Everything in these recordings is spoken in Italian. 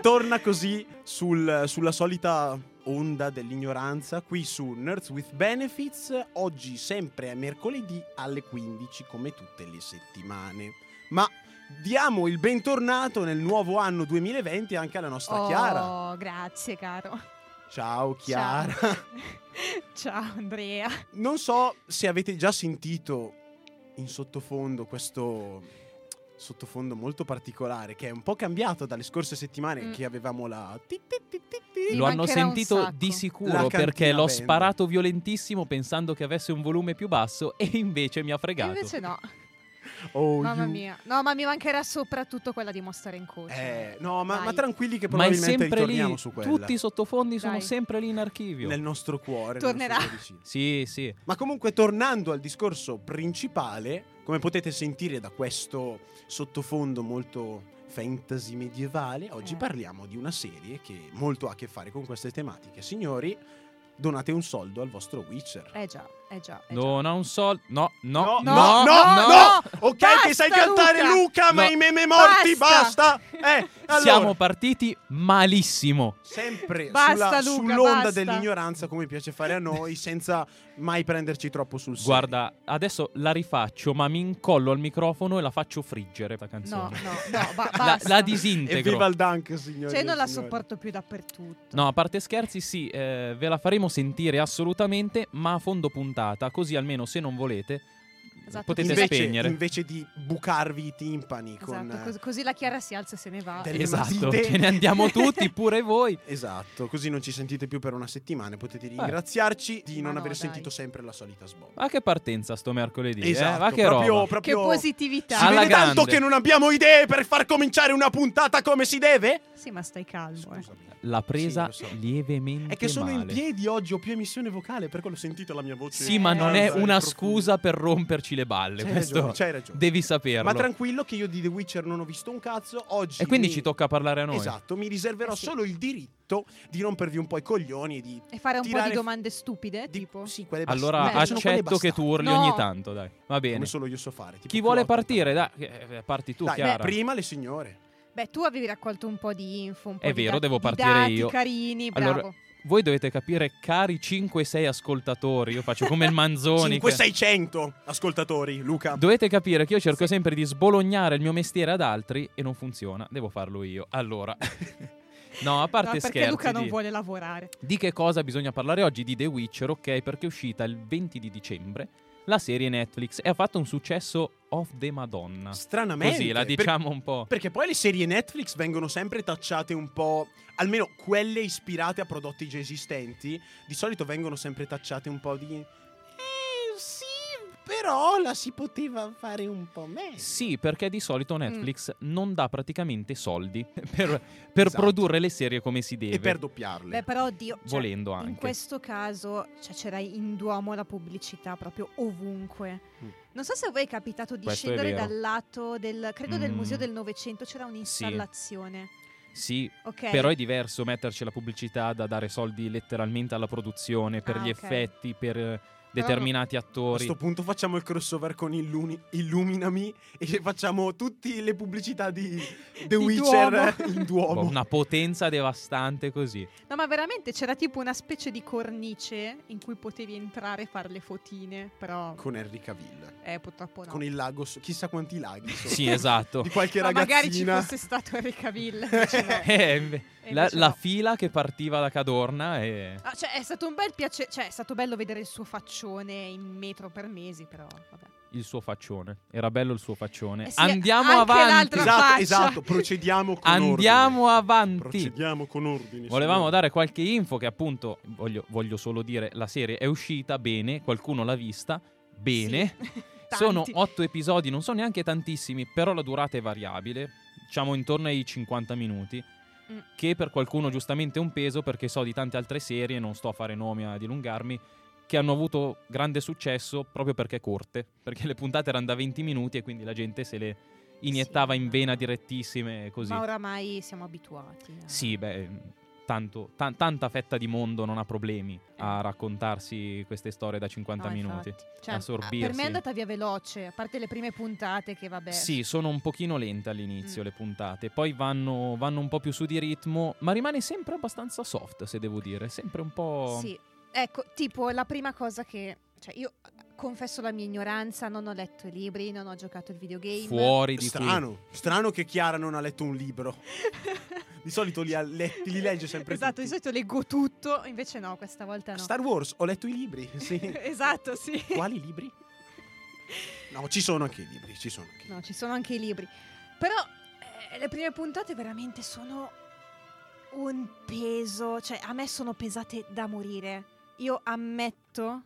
Vietnam. si torna così sul- sulla solita onda dell'ignoranza qui su Nerds with Benefits. Oggi sempre a mercoledì alle 15 come tutte le settimane. Ma diamo il bentornato nel nuovo anno 2020 anche alla nostra oh, Chiara. grazie caro. Ciao Chiara. Ciao Andrea. Non so se avete già sentito in sottofondo questo sottofondo molto particolare che è un po' cambiato dalle scorse settimane Mm. che avevamo la ti- ti- ti- Lo hanno sentito di sicuro perché l'ho band. sparato violentissimo pensando che avesse un volume più basso e invece mi ha E fregato. invece no. Oh, Mamma you. mia. No, ma mi mancherà soprattutto quella di mostrare in coach. Eh, no, ma, ma tranquilli che Ma probabilmente sempre ritorniamo lì, su quella. tutti i sottofondi sono Dai. sempre lì in archivio. nel nostro cuore. nel Tornerà. nostro cuoricino. Sì, sì. Ma comunque tornando al discorso principale, come potete sentire da questo sottofondo molto fantasy medievale, oggi Eh. parliamo di una serie che molto ha a che fare con queste tematiche. Signori, donate un soldo al vostro Witcher. Eh già, eh già. Eh Non ha un sol... No, no, No, no, no, no. no. Ok, Basta, che sai cantare Luca, Luca! ma No. i meme morti, basta! Basta! Eh, allora, Siamo partiti malissimo. sempre Basta, sulla- Luca, sull'onda basta. dell'ignoranza, come piace fare a noi, senza mai prenderci troppo sul serio. Guarda, adesso la rifaccio, ma mi incollo al microfono e la faccio friggere questa No, canzone. no, no, ba- La, basta. la disintegro. Evviva il Dunk, signori. Cioè, non la signori. sopporto più dappertutto. No, a parte scherzi, sì, eh, ve la faremo sentire assolutamente, ma a fondo puntata, così almeno se non volete Esatto, potete così la- invece, spegnere. invece di bucarvi i timpani Esatto, con eh, cos- così la Chiara si alza e se ne va. Esatto, matite. ce ne andiamo tutti, pure voi. Esatto, così non ci sentite più per una settimana. Potete ringraziarci di Ma non no, aver dai. sentito sempre la solita sbomba. Ma che partenza sto mercoledì, eh? Esatto, Ma che proprio, roba. Che proprio positività. Si Alla vede tanto grande. che non abbiamo idee per far cominciare una puntata come si deve? Sì, ma stai calmo, eh. L'ha presa Sì, so. lievemente È che sono in male. piedi oggi, ho più emissione vocale, perché l'ho sentito la mia voce. Sì, ma non è alta e una scusa per romperci le balle. C'hai Questo ragione, c'hai ragione. devi saperlo. Ma tranquillo che io di The Witcher non ho visto un cazzo. Oggi e quindi mi- ci tocca parlare a noi. Esatto, mi riserverò Eh sì. solo il diritto di rompervi un po' i coglioni e di. E fare un po' di domande stupide, di- tipo? Sì, quelle bast- Allora quelle accetto che tu urli No. ogni tanto, dai. Va bene. Come solo io so fare. tipo Chi vuole partire? Dai, eh, parti tu, Dai, Chiara. prima le signore. Beh, tu avevi raccolto un po' di info, un po' È di vero, dat- devo partire dati io. carini, bravo. Allora, Voi dovete capire, cari 5-6 ascoltatori, io faccio come il Manzoni. che- 5-600 ascoltatori, Luca. Dovete capire che io cerco Sì. sempre di sbolognare il mio mestiere ad altri e non funziona, devo farlo io. Allora, no, a parte No, perché scherzi, Luca non di, vuole lavorare. di che cosa bisogna parlare oggi? Di The Witcher, ok? Perché è uscita il 20 di dicembre la serie Netflix e ha fatto un successo off the Madonna. Stranamente. Così, la per- diciamo un po'. Perché poi le serie Netflix vengono sempre tacciate un po'. Almeno quelle ispirate a prodotti già esistenti, di solito vengono sempre tacciate un po' di. Sì, però la si poteva fare un po' meglio. Sì, perché di solito Mm. Netflix non dà praticamente soldi per, per Esatto. produrre le serie come si deve. E per doppiarle. Beh, però, oddio, cioè, Volendo in anche. questo caso cioè, c'era in Duomo la pubblicità proprio ovunque. Mm. Non so se a voi è capitato di Questo scendere dal lato del, credo del Mm. Museo del Novecento, c'era un'installazione. Sì, Ok. Però è diverso metterci la pubblicità da dare soldi letteralmente alla produzione, per Ah, gli ok. effetti, per determinati A attori. questo punto facciamo il crossover con Illuni- Illuminami e facciamo tutte le pubblicità di The Di Witcher Duomo. in Duomo. Boh, Una potenza devastante così. No, ma veramente c'era tipo una specie di cornice in cui potevi entrare e fare le fotine, però Con Henry Cavill. eh, purtroppo no. Con il lago, so- chissà quanti laghi sono. Sì, esatto. Di qualche ma magari ci ragazzina. fosse stato Henry Cavill. invece. Eh, inve- E la, la no. fila che partiva da Cadorna e... Ah, cioè, è stato un bel piacere. Cioè, è stato bello vedere il suo faccione in metro per mesi, però vabbè. il suo faccione. Era bello il suo faccione. Eh sì, Andiamo anche avanti. Esatto, faccia. esatto, procediamo con Andiamo ordine. avanti. Procediamo con ordine. Volevamo dare qualche info che appunto, voglio, voglio solo dire, la serie è uscita bene, qualcuno l'ha vista bene. Sì. Sono otto episodi, non sono neanche tantissimi, però la durata è variabile, diciamo intorno ai 50 minuti, Mm. che per qualcuno giustamente è un peso perché so di tante altre serie, non sto a fare nomi a dilungarmi, che hanno avuto grande successo proprio perché corte, perché le puntate erano da 20 minuti e quindi la gente se le iniettava Sì. in vena direttissime e così. Ma oramai siamo abituati. eh. Sì, beh, tanto, ta- tanta fetta di mondo non ha problemi a raccontarsi queste storie da 50 No, minuti. Cioè, assorbirsi. Per me è andata via veloce, a parte le prime puntate che vabbè. Sì, sono un pochino lente all'inizio Mm. le puntate, poi vanno, vanno un po' più su di ritmo, ma rimane sempre abbastanza soft, se devo dire, sempre un po'... Sì. Ecco, tipo la prima cosa che... Cioè, io eh, confesso la mia ignoranza, non ho letto i libri, non ho giocato il videogame. fuori di qui. Strano, strano che Chiara non ha letto un libro. Di solito li, ha letti, li legge sempre esatto, di tutti. solito leggo tutto, invece no, questa volta no. Star Wars, ho letto i libri. Sì. esatto, sì. Quali libri? No, ci sono anche i libri, ci sono anche No, ci sono anche i libri. Però eh, le prime puntate veramente sono un peso, cioè a me sono pesate da morire. Io ammetto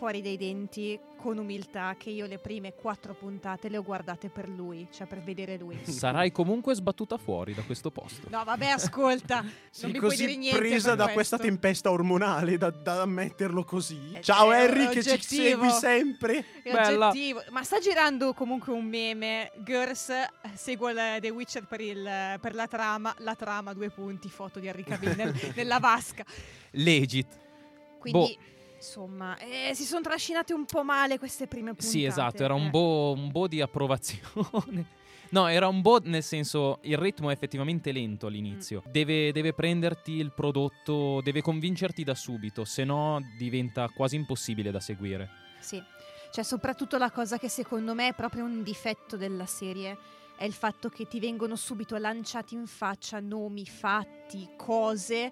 fuori dai denti con umiltà che io le prime quattro puntate le ho guardate per lui, cioè per vedere lui. Sarai comunque sbattuta fuori da questo posto. No, vabbè, ascolta. Sei non mi puoi così dire niente presa da questo. questa tempesta ormonale da, da ammetterlo così. È Ciao vero, Harry è che ci segui sempre. È Bella. oggettivo. Ma sta girando comunque un meme. Girls eh, segue il- The Witcher per, il- per la trama. La trama, due punti, foto di Henry Cavill nel- nella vasca. Legit. Quindi, insomma, eh, si sono trascinate un po' male queste prime puntate. Sì, esatto, era un eh. bo', un bo' di approvazione. No, era un bo' nel senso, il ritmo è effettivamente lento all'inizio. Mm. Deve, deve prenderti il prodotto, deve convincerti da subito, se no diventa quasi impossibile da seguire. Sì. Cioè, soprattutto la cosa che secondo me è proprio un difetto della serie è il fatto che ti vengono subito lanciati in faccia nomi, fatti, cose.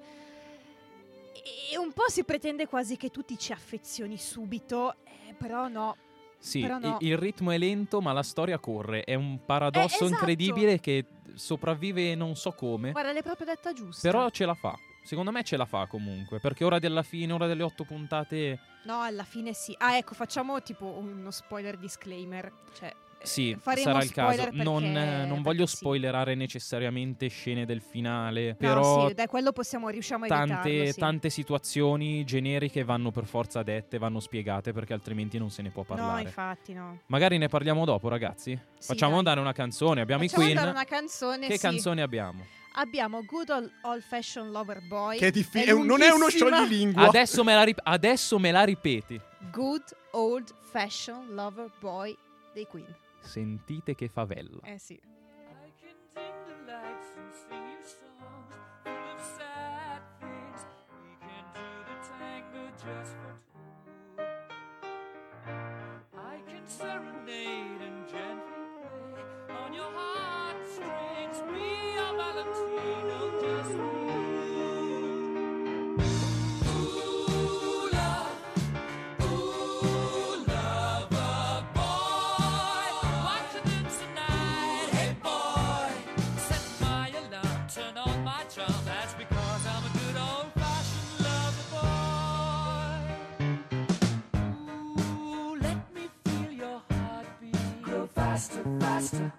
E un po' si pretende quasi che tu ti ci affezioni subito, eh, però no. Sì, Però no. il, ritmo è lento, ma la storia corre. È un paradosso Eh, esatto. incredibile che sopravvive non so come, Guarda, l'hai proprio detta giusta. però ce la fa. Secondo me ce la fa comunque, perché ora della fine, ora delle otto puntate, No, alla fine sì. Ah, ecco, facciamo tipo uno spoiler disclaimer. Cioè, sì, faremo sarà il caso. Non, perché- eh, non perché voglio sì. spoilerare necessariamente scene del finale, No, però sì, dai, quello possiamo, riusciamo a evitarlo, tante, sì. tante situazioni generiche vanno per forza dette, vanno spiegate, perché altrimenti non se ne può No, parlare. infatti, no. Magari ne parliamo dopo, ragazzi. Sì, Facciamo dai. andare una canzone. Abbiamo Facciamo i Queen. andare una canzone, Che sì. canzone abbiamo? Abbiamo Good Old, Old Fashioned Lover Boy. Che è diffi- È è un- non è uno scioglilingua. Adesso me, la rip- adesso me la ripeti. Good Old Fashioned Lover Boy dei Queen. Sentite che favella. Eh sì. Faster,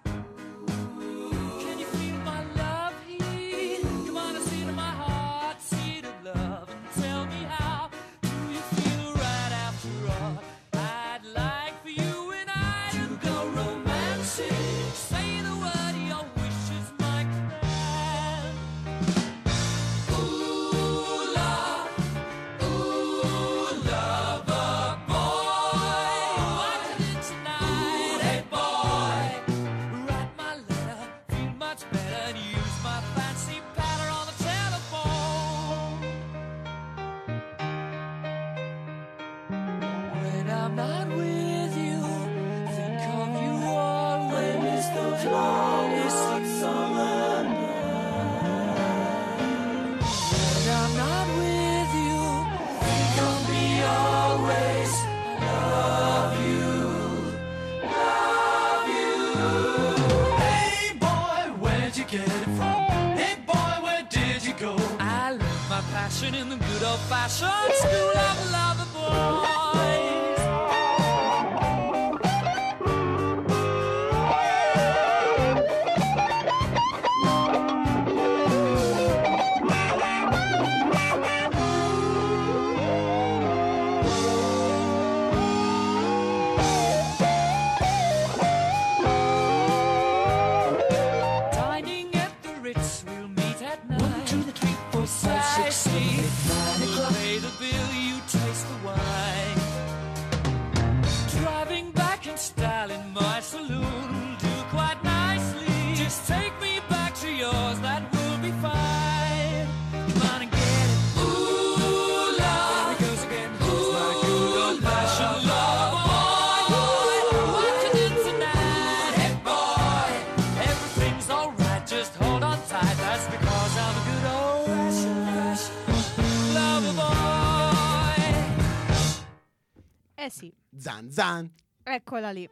Eh sì, Zan zan. eccola lì.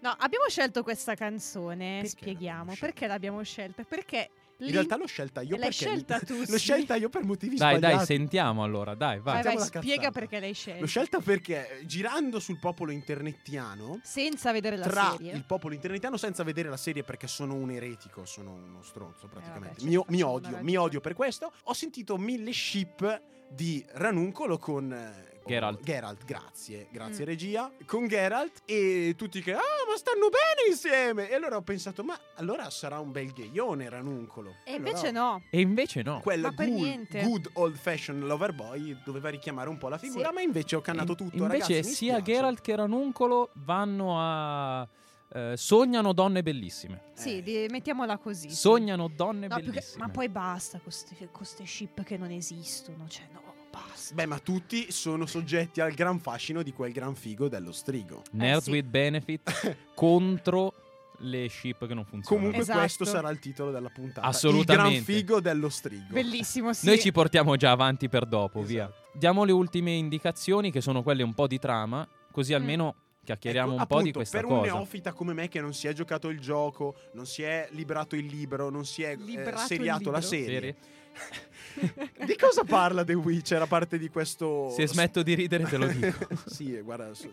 No, abbiamo scelto questa canzone, Perché spieghiamo. l'abbiamo? Perché l'abbiamo scelta? Perché In realtà l'ho scelta io L'hai perché scelta tu, L'ho sì. scelta io per motivi Dai, sbagliati. dai, sentiamo allora, dai, vai. Vai, vai, spiega perché l'hai scelta. L'ho scelta perché girando sul popolo internettiano Senza vedere la tra serie. il popolo internettiano senza vedere la serie perché sono un eretico, sono uno stronzo praticamente. Eh, vabbè, mi, o- mi odio, mi odio per questo. Ho sentito mille ship di Ranuncolo con eh, Geralt. Geralt, grazie, grazie Mm. regia, con Geralt e tutti che ah, ma stanno bene insieme. E allora ho pensato, ma allora sarà un bel ghiaione Ranuncolo. E invece no. E invece no. Quel Ma per good, niente. good old fashioned lover boy doveva richiamare un po' la figura, Sì. ma invece ho cannato In- tutto. Invece ragazzi, sia. Geralt che Ranuncolo vanno a... eh, sognano donne bellissime. Sì, Eh. mettiamola così. sì. Sognano donne No, più che- bellissime. ma poi basta con queste ship che non esistono. Cioè, no, basta. Beh, ma tutti sono soggetti al gran fascino di quel gran figo dello strigo. Nerds sì. with benefit contro le ship che non funzionano. Comunque Esatto. questo sarà il titolo della puntata. Assolutamente. Il gran figo dello strigo. Bellissimo, sì. Noi ci portiamo già avanti per dopo, Esatto. via. Diamo le ultime indicazioni che sono quelle un po' di trama, così Mm. almeno chiacchieriamo Ecco, un po' di appunto, questa per un cosa. neofita come me che non si è giocato il gioco, non si è librato il libro, non si è eh, seriato la serie. Serie? di cosa parla The Witcher a parte di questo Se smetto di ridere te lo dico. sì, guarda, so-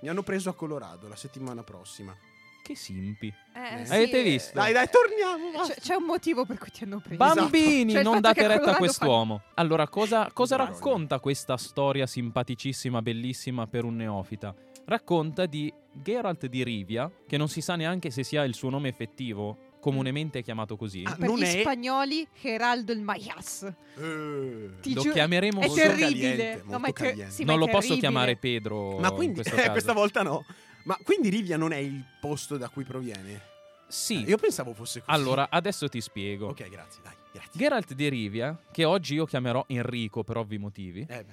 mi hanno preso a Colorado la settimana prossima. che simpi. Eh, Eh. sì, Avete eh, visto? Dai, dai, torniamo. C'è, c'è un motivo per cui ti hanno preso. Bambini, Cioè, il non date retta a quest'uomo. Allora, cosa, cosa racconta questa storia simpaticissima, bellissima per un neofita? Racconta di Geralt di Rivia, che non si sa neanche se sia il suo nome effettivo, comunemente chiamato così. Ah, Per non gli è- spagnoli, Geraldo il Maias. Eh. Ti Lo giuro- chiameremo È così. terribile. terribile. caliente, No, ma è ter- sì, ma non è lo posso chiamare Pedro Ma in quindi eh, caso. questa volta no. Ma quindi Rivia non è il posto da cui proviene? Sì. Eh, io pensavo fosse così. Allora, adesso ti spiego. Ok, grazie, dai, grazie. Geralt di Rivia, che oggi io chiamerò Enrico per ovvi motivi. Eh,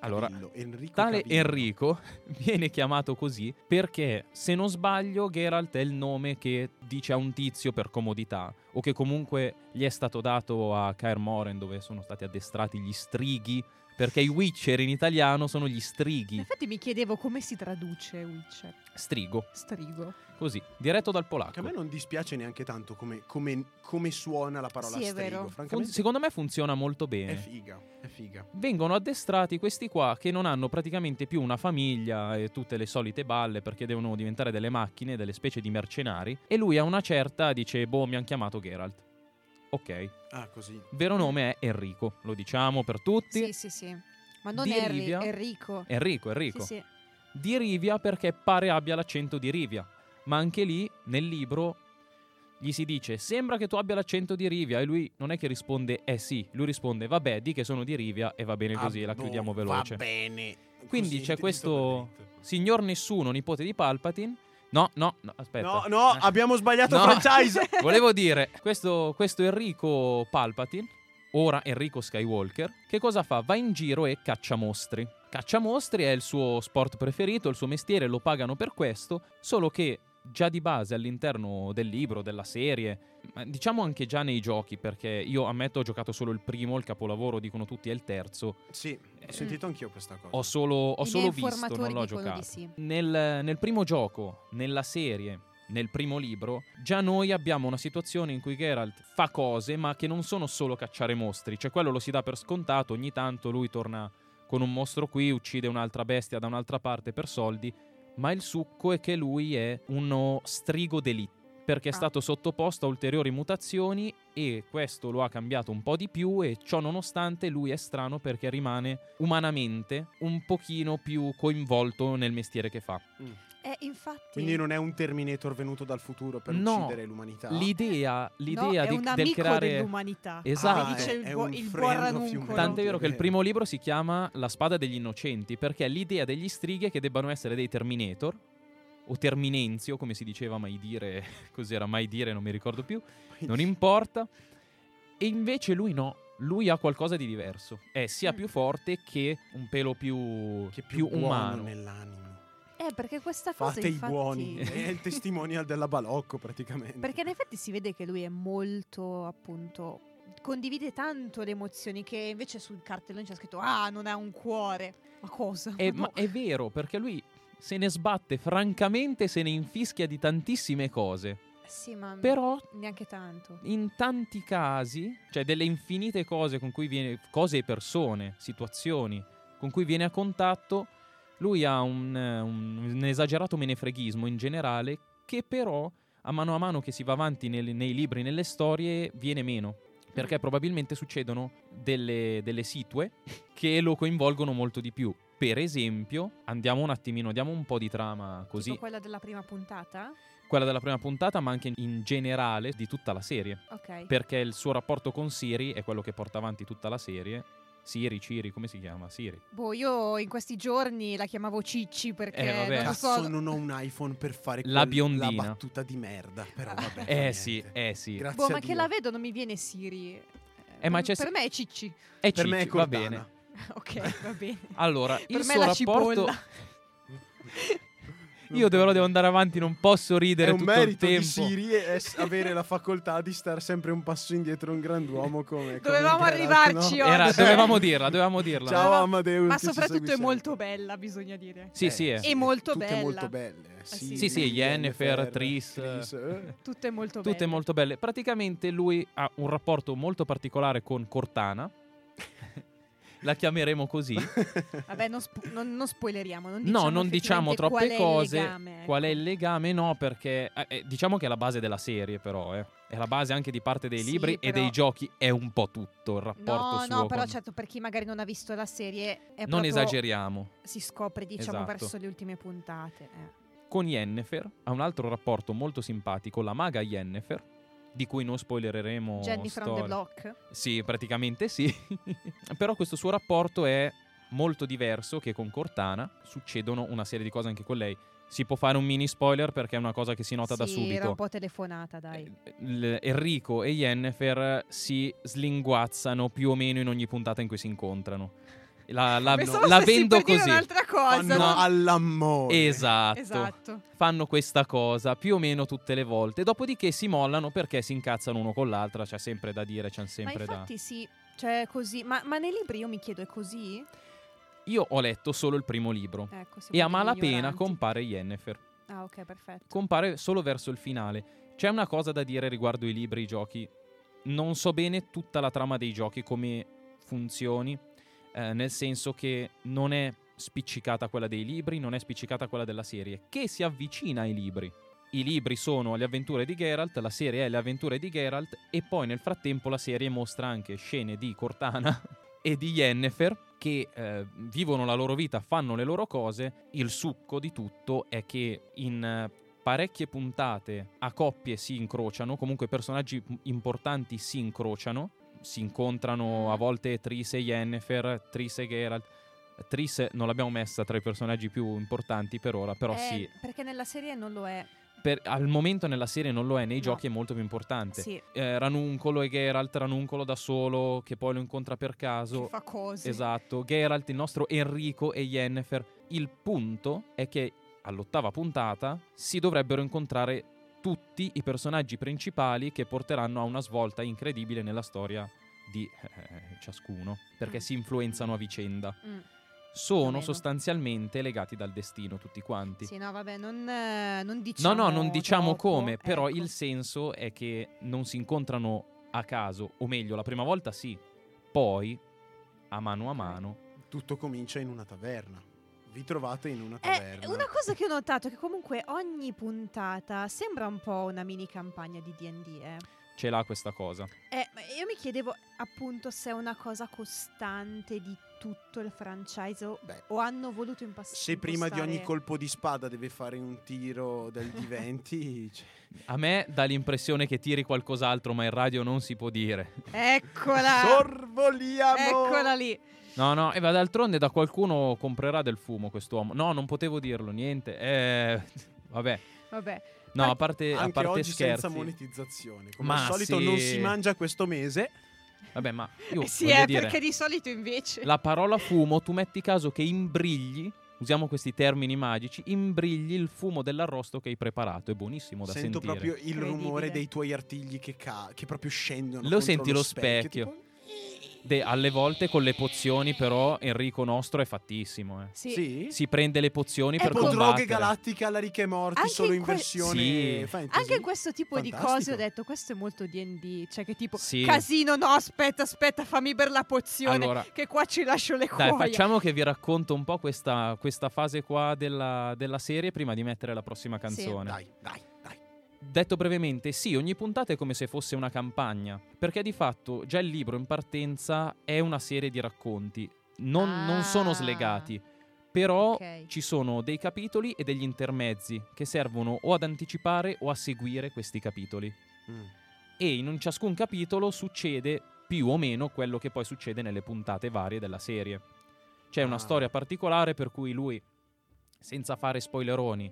Allora, Cavillo, Enrico Tale Cavillo. Enrico viene chiamato così perché, se non sbaglio, Geralt è il nome che dice a un tizio per comodità, o che comunque gli è stato dato a Kaer Moren, dove sono stati addestrati gli strighi, perché i Witcher in italiano sono gli strighi. Infatti mi chiedevo come si traduce Witcher. Strigo, Strigo. così, diretto dal Che a polacco. me non dispiace neanche tanto come, come- come suona la parola Sì, è strigo. vero. Fun- secondo me funziona molto è bene. figa, è figa. Vengono addestrati questi qua che non hanno praticamente più una famiglia e tutte le solite balle perché devono diventare delle macchine, delle specie di mercenari. E lui a una certa dice: Boh, mi hanno chiamato Geralt. Ok. Ah, così. Vero nome è Enrico, lo diciamo per tutti. Sì, sì, sì. Ma non Rivia. Enrico. Enrico, Enrico. Sì, sì. Di Rivia perché pare abbia l'accento di Rivia. Ma anche lì, nel libro, gli si dice: Sembra che tu abbia l'accento di Rivia. E lui non è che risponde: Eh sì. Lui risponde: Vabbè, di che sono di Rivia. E va bene così, Ah, la boh, chiudiamo veloce. Va bene. Quindi Così, c'è questo signor Nessuno, nipote di Palpatine. No, no, no, aspetta. No, no, abbiamo sbagliato No. franchise. Volevo dire, questo, questo Enrico Palpatine, ora Enrico Skywalker, che cosa fa? Va in giro e caccia mostri. Caccia mostri è il suo sport preferito, il suo mestiere, lo pagano per questo, solo che già di base all'interno del libro, della serie, ma diciamo anche già nei giochi, perché io ammetto ho giocato solo il primo, il capolavoro dicono tutti è il terzo, Sì, ho sentito anch'io questa cosa. ho solo, ho solo visto, non l'ho giocato. sì. Nel, nel primo gioco, nella serie, nel primo libro, già noi abbiamo una situazione in cui Geralt fa cose, ma che non sono solo cacciare mostri. Cioè, quello lo si dà per scontato. Ogni tanto lui torna con un mostro qui, uccide un'altra bestia da un'altra parte per soldi. Ma il succo è che lui è uno strigo d'elite. Perché è Ah. stato sottoposto a ulteriori mutazioni e questo lo ha cambiato un po' di più e ciò nonostante lui è strano perché rimane umanamente un pochino più coinvolto nel mestiere che fa. Eh, infatti. Quindi non è un Terminator venuto dal futuro per No, uccidere l'umanità. L'idea, No, l'idea è di, un del amico creare... dell'umanità. Esatto. Come dice Ah, il, è un il buon ranuncolo. Tant'è vero che il vero. primo libro si chiama La spada degli innocenti, perché è l'idea degli strighe che debbano essere dei Terminator, o Terminenzio, come si diceva mai dire, cos'era mai dire, non mi ricordo più, non importa. E invece lui no, lui ha qualcosa di diverso. È sia Mm. più forte che un pelo più, che è più più, buono umano. nell'animo. Eh, perché questa cosa Fate infatti... i buoni. È il testimonial della Balocco praticamente. Perché in effetti si vede che lui è molto, appunto, condivide tanto le emozioni che invece sul cartellone c'è scritto ah non ha un cuore. Ma cosa? È, No. ma è vero, perché lui se ne sbatte, francamente se ne infischia di tantissime cose. Sì, ma Però neanche tanto. in tanti casi, cioè delle infinite cose con cui viene, cose e persone, situazioni con cui viene a contatto, lui ha un, eh, un- un esagerato menefreghismo in generale che però a mano a mano che si va avanti nel- nei libri, nelle storie, viene meno. Perché probabilmente succedono delle, delle situe che lo coinvolgono molto di più. Per esempio, andiamo un attimino, diamo un po' di trama così, Tipo quella della prima puntata? quella della prima puntata, ma anche in generale di tutta la serie Ok. perché il suo rapporto con Siri è quello che porta avanti tutta la serie. Siri, Ciri, come si chiama? Siri. Boh, io in questi giorni la chiamavo Cicci perché Eh, vabbè. non lo Cazzo, so. non ho un iPhone per fare La quel- biondina. la battuta di merda. Però vabbè. fa Eh sì, eh sì. Grazie Boh, ma che la vedo non mi viene Siri. Eh, ma per, c'è- per me è Cicci. È Per me è Cicci, va bene. ok, va bene. Allora, il per me suo è la rapporto... Io dovrò devo andare avanti, non posso È ridere un tutto il merito di tempo. Siri es- avere la facoltà di stare sempre un passo indietro un grand'uomo come come Dovevamo Geralt, arrivarci no? oggi. Era- dovevamo dirla, dovevamo dirla. Ciao Amadeus Ma soprattutto è molto bella, bisogna dire. Sì, sì, è. E molto tutte bella. molto belle eh, sì. Sì, sì, Yennefer, Triss, eh. Tutte molto Tutte belle. molto belle. Praticamente lui ha un rapporto molto particolare con Cortana. La chiameremo così. Vabbè, non, spo- non- non spoileriamo. Non No, diciamo non diciamo troppe qual è il cose. legame, ecco. Qual è il legame? No, perché eh, eh, diciamo che è la base della serie, però, eh. È la base anche di parte dei Sì, libri e però- dei giochi. È un po' tutto il rapporto No, suo. no, però con- certo, per chi magari non ha visto la serie, è Non proprio- esageriamo. Si scopre, diciamo, Esatto. verso le ultime puntate. eh. Con Yennefer ha un altro rapporto molto simpatico, la maga Yennefer, di cui non spoilereremo. Jenny from the. Block. Sì, praticamente sì. Però questo suo rapporto è molto diverso che con Cortana. Succedono una serie di cose anche con lei. Si può fare un mini spoiler perché è una cosa che si nota da Sì, subito. era un po' telefonata, dai. Eh, l- Enrico e Yennefer si slinguazzano più o meno in ogni puntata in cui si incontrano. La, la- Pensavo la vendo così. un'altra cosa. Fanno No. all'amore. Esatto. Esatto. Fanno questa cosa più o meno tutte le volte. Dopodiché si mollano perché si incazzano uno con l'altra. C'è sempre da dire, c'è Ma sempre da. infatti sì, cioè così. Ma, ma nei libri io mi chiedo, è così? Io ho letto solo il primo libro. Ecco, E a malapena compare Yennefer. Ah, ok, perfetto. Compare solo verso il finale. C'è una cosa da dire riguardo i libri e i giochi. Non so bene tutta la trama dei giochi, come funzioni, eh, nel senso che non è spiccicata quella dei libri, non è spiccicata quella della serie, che si avvicina ai libri. I libri sono le avventure di Geralt, la serie è le avventure di Geralt e poi nel frattempo la serie mostra anche scene di Cortana e di Yennefer che eh, vivono la loro vita, fanno le loro cose. Il succo di tutto è che in parecchie puntate a coppie si incrociano, comunque personaggi importanti si incrociano, si incontrano a volte Triss e Yennefer, Triss e Geralt. Triss non l'abbiamo messa tra i personaggi più importanti per ora, però Eh, sì, Perché nella serie non lo è. per- al momento nella serie non lo è, nei No. giochi è molto più importante. Sì, Eh, Ranuncolo e Geralt, Ranuncolo da solo che poi lo incontra per che caso. fa cose. Esatto, Geralt, il nostro Enrico e Yennefer. Il punto è che all'ottava puntata si dovrebbero incontrare tutti i personaggi principali che porteranno a una svolta incredibile nella storia di eh, ciascuno, perché Mm. si influenzano a vicenda. Mm. Sono sostanzialmente legati dal destino tutti quanti. Sì, no, vabbè, non, eh, non No, diciamo. no, non diciamo troppo, come, però ecco. il senso è che non si incontrano a caso, o meglio, la prima volta sì, poi a mano a mano. Tutto comincia in una taverna. Vi trovate in una Eh, taverna. una cosa che ho notato è che comunque ogni puntata sembra un po' una mini campagna di D&D, eh. Ce l'ha questa cosa. Eh, io mi chiedevo appunto se è una cosa costante di tutto il franchise o, Beh, o hanno voluto impass- se prima di ogni colpo di spada deve fare un tiro del D20, cioè, A me dà l'impressione che tiri qualcos'altro, ma in radio non si può dire. Eccola! sorvoliamo. Eccola lì! No, no, e va d'altronde da qualcuno comprerà del fumo quest'uomo. No, non potevo dirlo, niente. Eh, vabbè. Vabbè, No, a parte, a Anche parte oggi scherzi. senza monetizzazione. Come Ma al solito sì. non si mangia questo mese. Vabbè, ma io Eh sì, è dire, perché di solito invece... la parola fumo, tu metti caso che imbrigli usiamo questi termini magici, imbrigli il fumo dell'arrosto che hai preparato. È buonissimo da Sento sentire. proprio il rumore dei tuoi artigli che, ca- che proprio scendono. Lo senti lo specchio. tipo- De- alle volte con le pozioni, però, Enrico nostro è fattissimo. eh. Sì. Sì? Si prende le pozioni Ecco, per Tipo droghe combattere. galattiche alla ricche e morti, Anche solo in que- versione Sì. fantasy. Anche in questo tipo di Fantastico. cose ho detto questo è molto D&D, cioè che tipo Sì. casino no aspetta aspetta fammi per la pozione Allora, che qua ci lascio le Dai, cuoia. facciamo che vi racconto un po' questa, questa fase qua della, della serie prima di mettere la prossima canzone. Dai, dai, dai. Detto brevemente, sì, ogni puntata è come se fosse una campagna, perché di fatto già il libro in partenza è una serie di racconti, non, non sono Ah. slegati, però Ok. ci sono dei capitoli e degli intermezzi che servono o ad anticipare o a seguire questi capitoli. Mm. E in un ciascun capitolo succede più o meno quello che poi succede nelle puntate varie della serie. C'è una Ah. storia particolare per cui lui, senza fare spoileroni,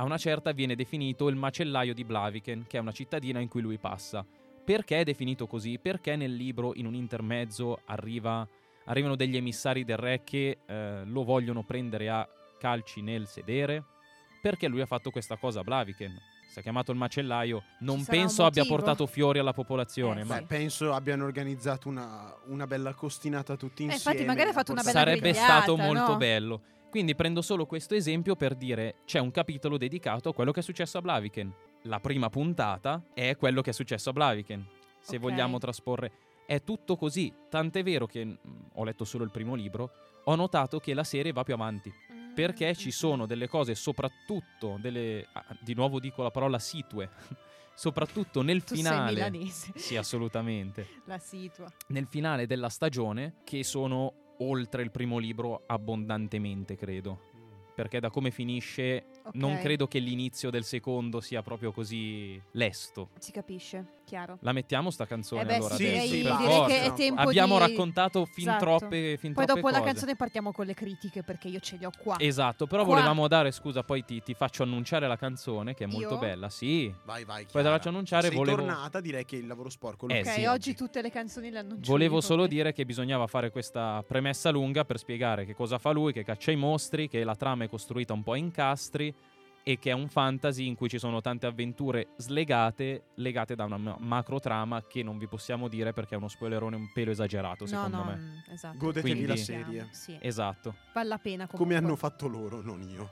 a una certa viene definito il macellaio di Blaviken, che è una cittadina in cui lui passa. Perché è definito così? Perché nel libro, in un intermezzo, arriva- arrivano degli emissari del re che eh, lo vogliono prendere a calci nel sedere? Perché lui ha fatto questa cosa a Blaviken. Si è chiamato il macellaio. Non penso abbia portato fiori alla popolazione, Eh, ma penso abbiano organizzato una, una bella costinata tutti Eh, insieme. infatti magari ha fatto una bella sarebbe stato molto no? bello. Quindi prendo solo questo esempio per dire c'è un capitolo dedicato a quello che è successo a Blaviken. La prima puntata è quello che è successo a Blaviken. Se Ok. vogliamo trasporre è tutto così, tant'è vero che mh, ho letto solo il primo libro, ho notato che la serie va più avanti, Mm, perché ci sono delle cose soprattutto delle ah, di nuovo dico la parola situe, soprattutto nel Tu sei finale. milanese. Sì, assolutamente La situa. nel finale della stagione che sono oltre il primo libro abbondantemente, credo. Perché da come finisce non Ok. credo che l'inizio del secondo sia proprio così lesto. Si capisce, chiaro. La mettiamo sta canzone Eh beh, allora sì, adesso, direi- per direi forza. che è tempo Abbiamo di- raccontato fin Esatto. troppe fin Poi troppe dopo la cose. canzone partiamo con le critiche perché io ce le ho qua. Esatto, però Qua- volevamo dare, scusa, poi ti, ti faccio annunciare la canzone che è molto Io? bella. Sì. Vai, vai. Poi te la Chiara. faccio annunciare, Sei volevo- tornata, direi che il lavoro sporco lo Eh, ok, sì. oggi tutte le canzoni le annuncio Volevo solo vabbè. dire che bisognava fare questa premessa lunga per spiegare che cosa fa lui, che caccia i mostri, che la trama è costruita un po' a incastri e che è un fantasy in cui ci sono tante avventure slegate, legate da una ma- macro trama che non vi possiamo dire perché è uno spoilerone un pelo esagerato, No, secondo no, me. mm, esatto. Godetevi Quindi- la serie. Sì, Esatto. vale la pena Come comunque. hanno fatto loro, non io.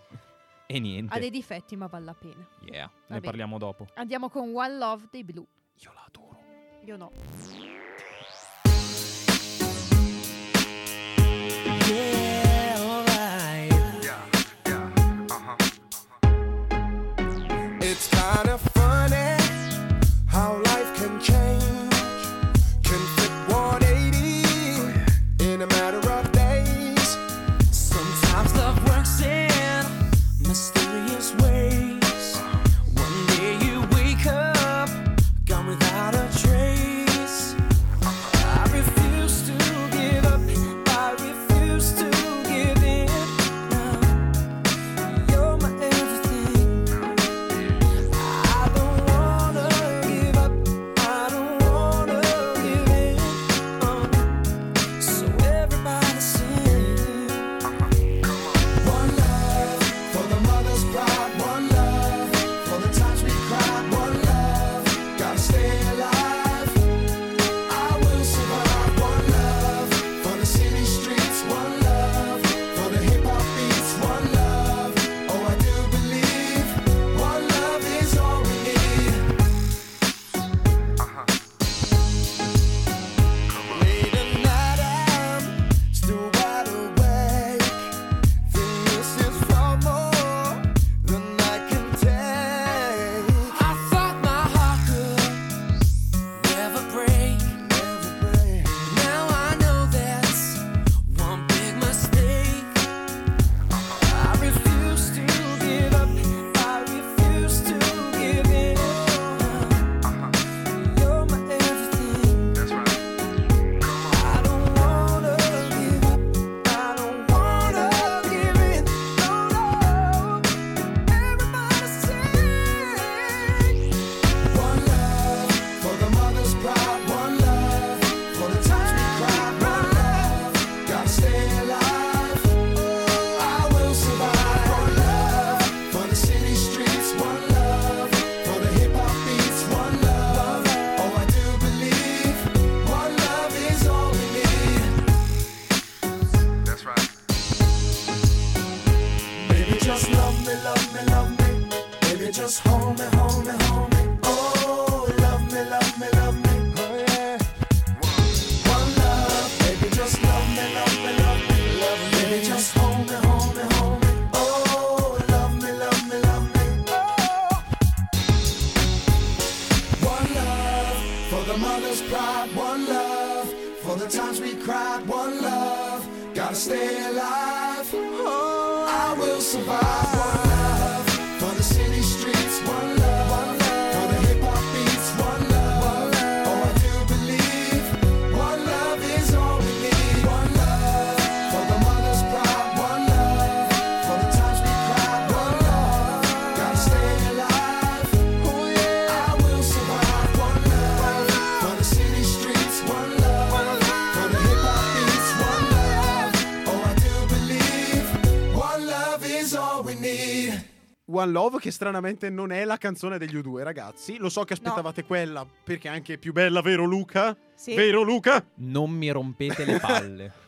E niente. Ha dei difetti, ma vale la pena. Yeah, ne bene. parliamo dopo. Andiamo con One Love dei Blue. Io la adoro. Io no. Yeah, che stranamente non è la canzone degli U2, ragazzi. Lo so che aspettavate quella, perché è anche più bella, vero Luca? Sì. Vero Luca? Non mi rompete le palle.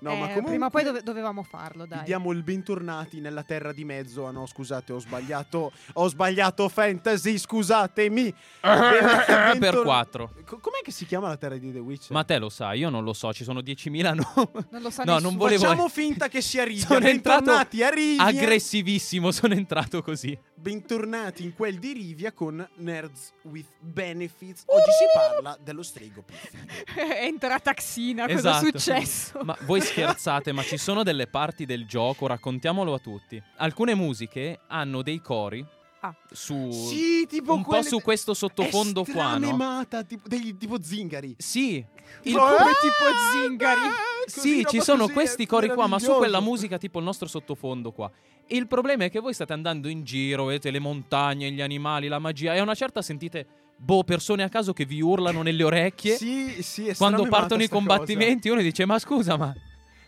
No, Eh, ma comunque... Prima o poi dove- dovevamo farlo, dai. diamo il bentornati nella terra di mezzo. Ah no, scusate, ho sbagliato. Ho sbagliato fantasy, scusatemi. per Bentor- 4. Co- com'è che si chiama la terra di The Witcher? Ma te lo sai, io non lo so, ci sono 10.000 no. Non lo sa No, nessuno. non volevo- Facciamo finta che sia Rivia. Sono entrato Bentornati a Rivia. Aggressivissimo, sono entrato così. Bentornati in quel di Rivia con Nerds with Benefits. Oggi si parla dello strigo più figo. Entra Taxina, cosa Esatto. è successo? Ma voi scherzate, ma ci sono delle parti del gioco, raccontiamolo a tutti. Alcune musiche hanno dei cori Ah. su Sì, tipo un po' su questo sottofondo è qua, no? tipo, dei, tipo zingari. Sì. Il Tipo, come "Ah, tipo zingari. ah", Sì, ci sono questi è cori qua, ma su quella musica tipo il nostro sottofondo qua. Il problema è che voi state andando in giro, vedete le montagne, gli animali, la magia e a una certa sentite boh, persone a caso che vi urlano nelle orecchie. Sì, sì, è Quando partono i combattimenti uno dice "Ma scusa, ma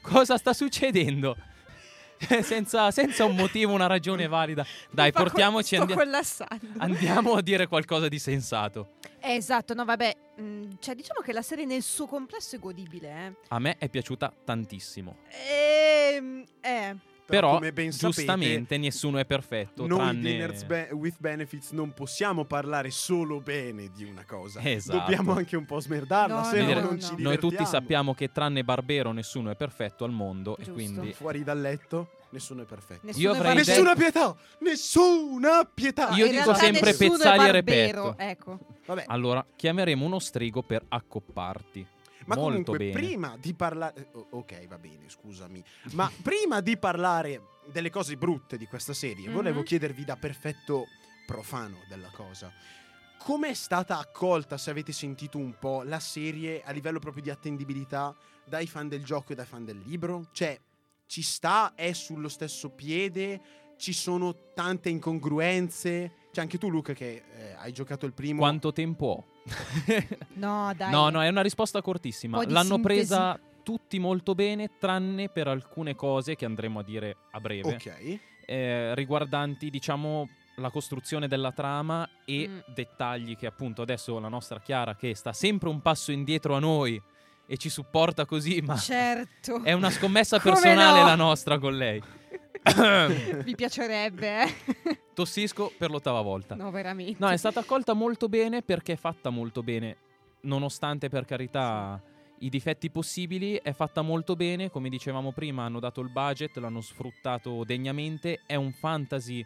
cosa sta succedendo?" senza, senza un motivo, una ragione valida. Dai, co- portiamoci sto andiamo. Andiamo a dire qualcosa di sensato. Eh, esatto, no, vabbè. mm, cioè, diciamo che la serie nel suo complesso è godibile, eh. A me è piaciuta tantissimo. Ehm, eh. Però, come ben sapete, giustamente, nessuno è perfetto. Noi tranne... di Nerds Be- with Benefits non possiamo parlare solo bene di una cosa. Esatto. Dobbiamo anche un po' smerdarla, No, se no, no, non no. ci Noi Noi tutti divertiamo. sappiamo che tranne Barbero nessuno è perfetto al mondo e Giusto. quindi Fuori dal letto, nessuno è perfetto. Nessuno è avrei. Nessuna pietà! Nessuna pietà! Io in dico sempre pezzali e barbero, repetto. Ecco. Vabbè, allora chiameremo uno strigo per accopparti. Ma Molto comunque, bene. prima di parlare... eh, ok, va bene, scusami. Ma prima di parlare delle cose brutte di questa serie, Mhm. volevo chiedervi da perfetto profano della cosa. Com'è stata accolta, se avete sentito un po', la serie a livello proprio di attendibilità dai fan del gioco e dai fan del libro? Cioè, ci sta, è sullo stesso piede, ci sono tante incongruenze. C'è anche tu, Luca, che eh, hai giocato il primo. Quanto tempo ho? No, dai. no, no, è una risposta cortissima. L'hanno sintesi. presa tutti molto bene, tranne per alcune cose che andremo a dire a breve, Ok. eh, riguardanti, diciamo, la costruzione della trama e Mm. dettagli che appunto adesso la nostra Chiara, che sta sempre un passo indietro a noi e ci supporta così, ma Certo. è una scommessa personale no? la nostra con lei. Mi piacerebbe, eh. Tossisco per l'ottava volta. No, veramente. No, è stata accolta molto bene perché è fatta molto bene, nonostante per carità i difetti possibili, è fatta molto bene, come dicevamo prima, hanno dato il budget, l'hanno sfruttato degnamente, è un fantasy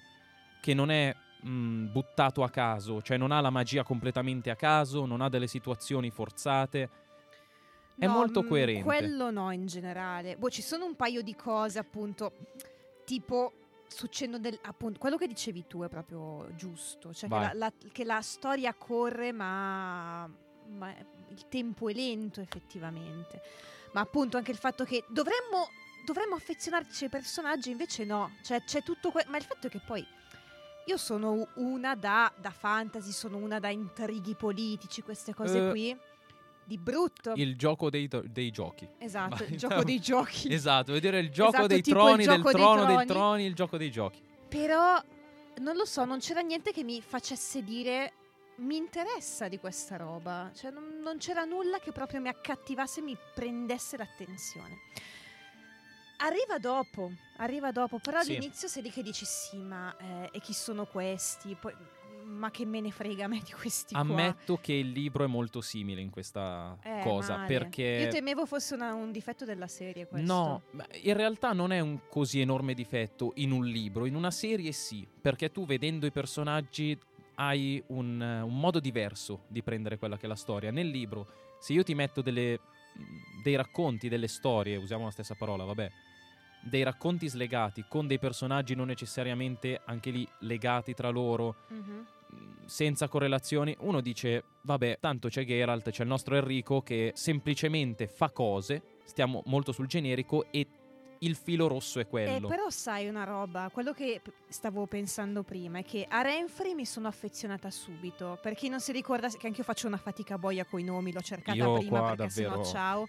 che non è mh, buttato a caso, cioè non ha la magia completamente a caso, non ha delle situazioni forzate. È No, molto mm, coerente. Quello no, in generale. Boh, ci sono un paio di cose, appunto, tipo succedono del appunto quello che dicevi tu è proprio giusto cioè che la, la- che la storia corre ma, ma il tempo è lento effettivamente. Ma appunto anche il fatto che dovremmo dovremmo affezionarci ai personaggi invece no. Cioè c'è tutto que- ma il fatto è che poi io sono una da, da fantasy sono una da intrighi politici queste cose Eh, qui di brutto Il gioco dei, to- dei giochi. Esatto, Vai, il gioco dai. dei giochi. Esatto, vedere il gioco Esatto, dei troni, del gioco dei trono dei troni. troni, il gioco dei giochi. Però non lo so, non c'era niente che mi facesse dire mi interessa di questa roba. Cioè non, non c'era nulla che proprio mi accattivasse e mi prendesse l'attenzione. Arriva dopo, arriva dopo, però Sì. all'inizio sei lì che dici sì, ma eh, e chi sono questi? Poi, ma che me ne frega a me di questi qua. Ammetto che il libro è molto simile in questa Eh, cosa male. perché Io temevo fosse una- un difetto della serie questo. No, in realtà non è un così enorme difetto in un libro, in una serie sì, perché tu vedendo i personaggi hai un, eh, un modo diverso di prendere quella che è la storia. Nel libro, se io ti metto delle, dei racconti, delle storie, usiamo la stessa parola, vabbè, dei racconti slegati con dei personaggi non necessariamente anche lì legati tra loro, Mhm. mh, senza correlazioni, uno dice, vabbè, tanto c'è Geralt, c'è il nostro Enrico che semplicemente fa cose, stiamo molto sul generico e il filo rosso è Eh, quello. però sai una roba, quello che stavo pensando prima è che a Renfrey mi sono affezionata subito. Per chi non si ricorda, che anche io faccio una fatica boia coi nomi, l'ho cercata Io prima qua perché davvero- sennò ciao.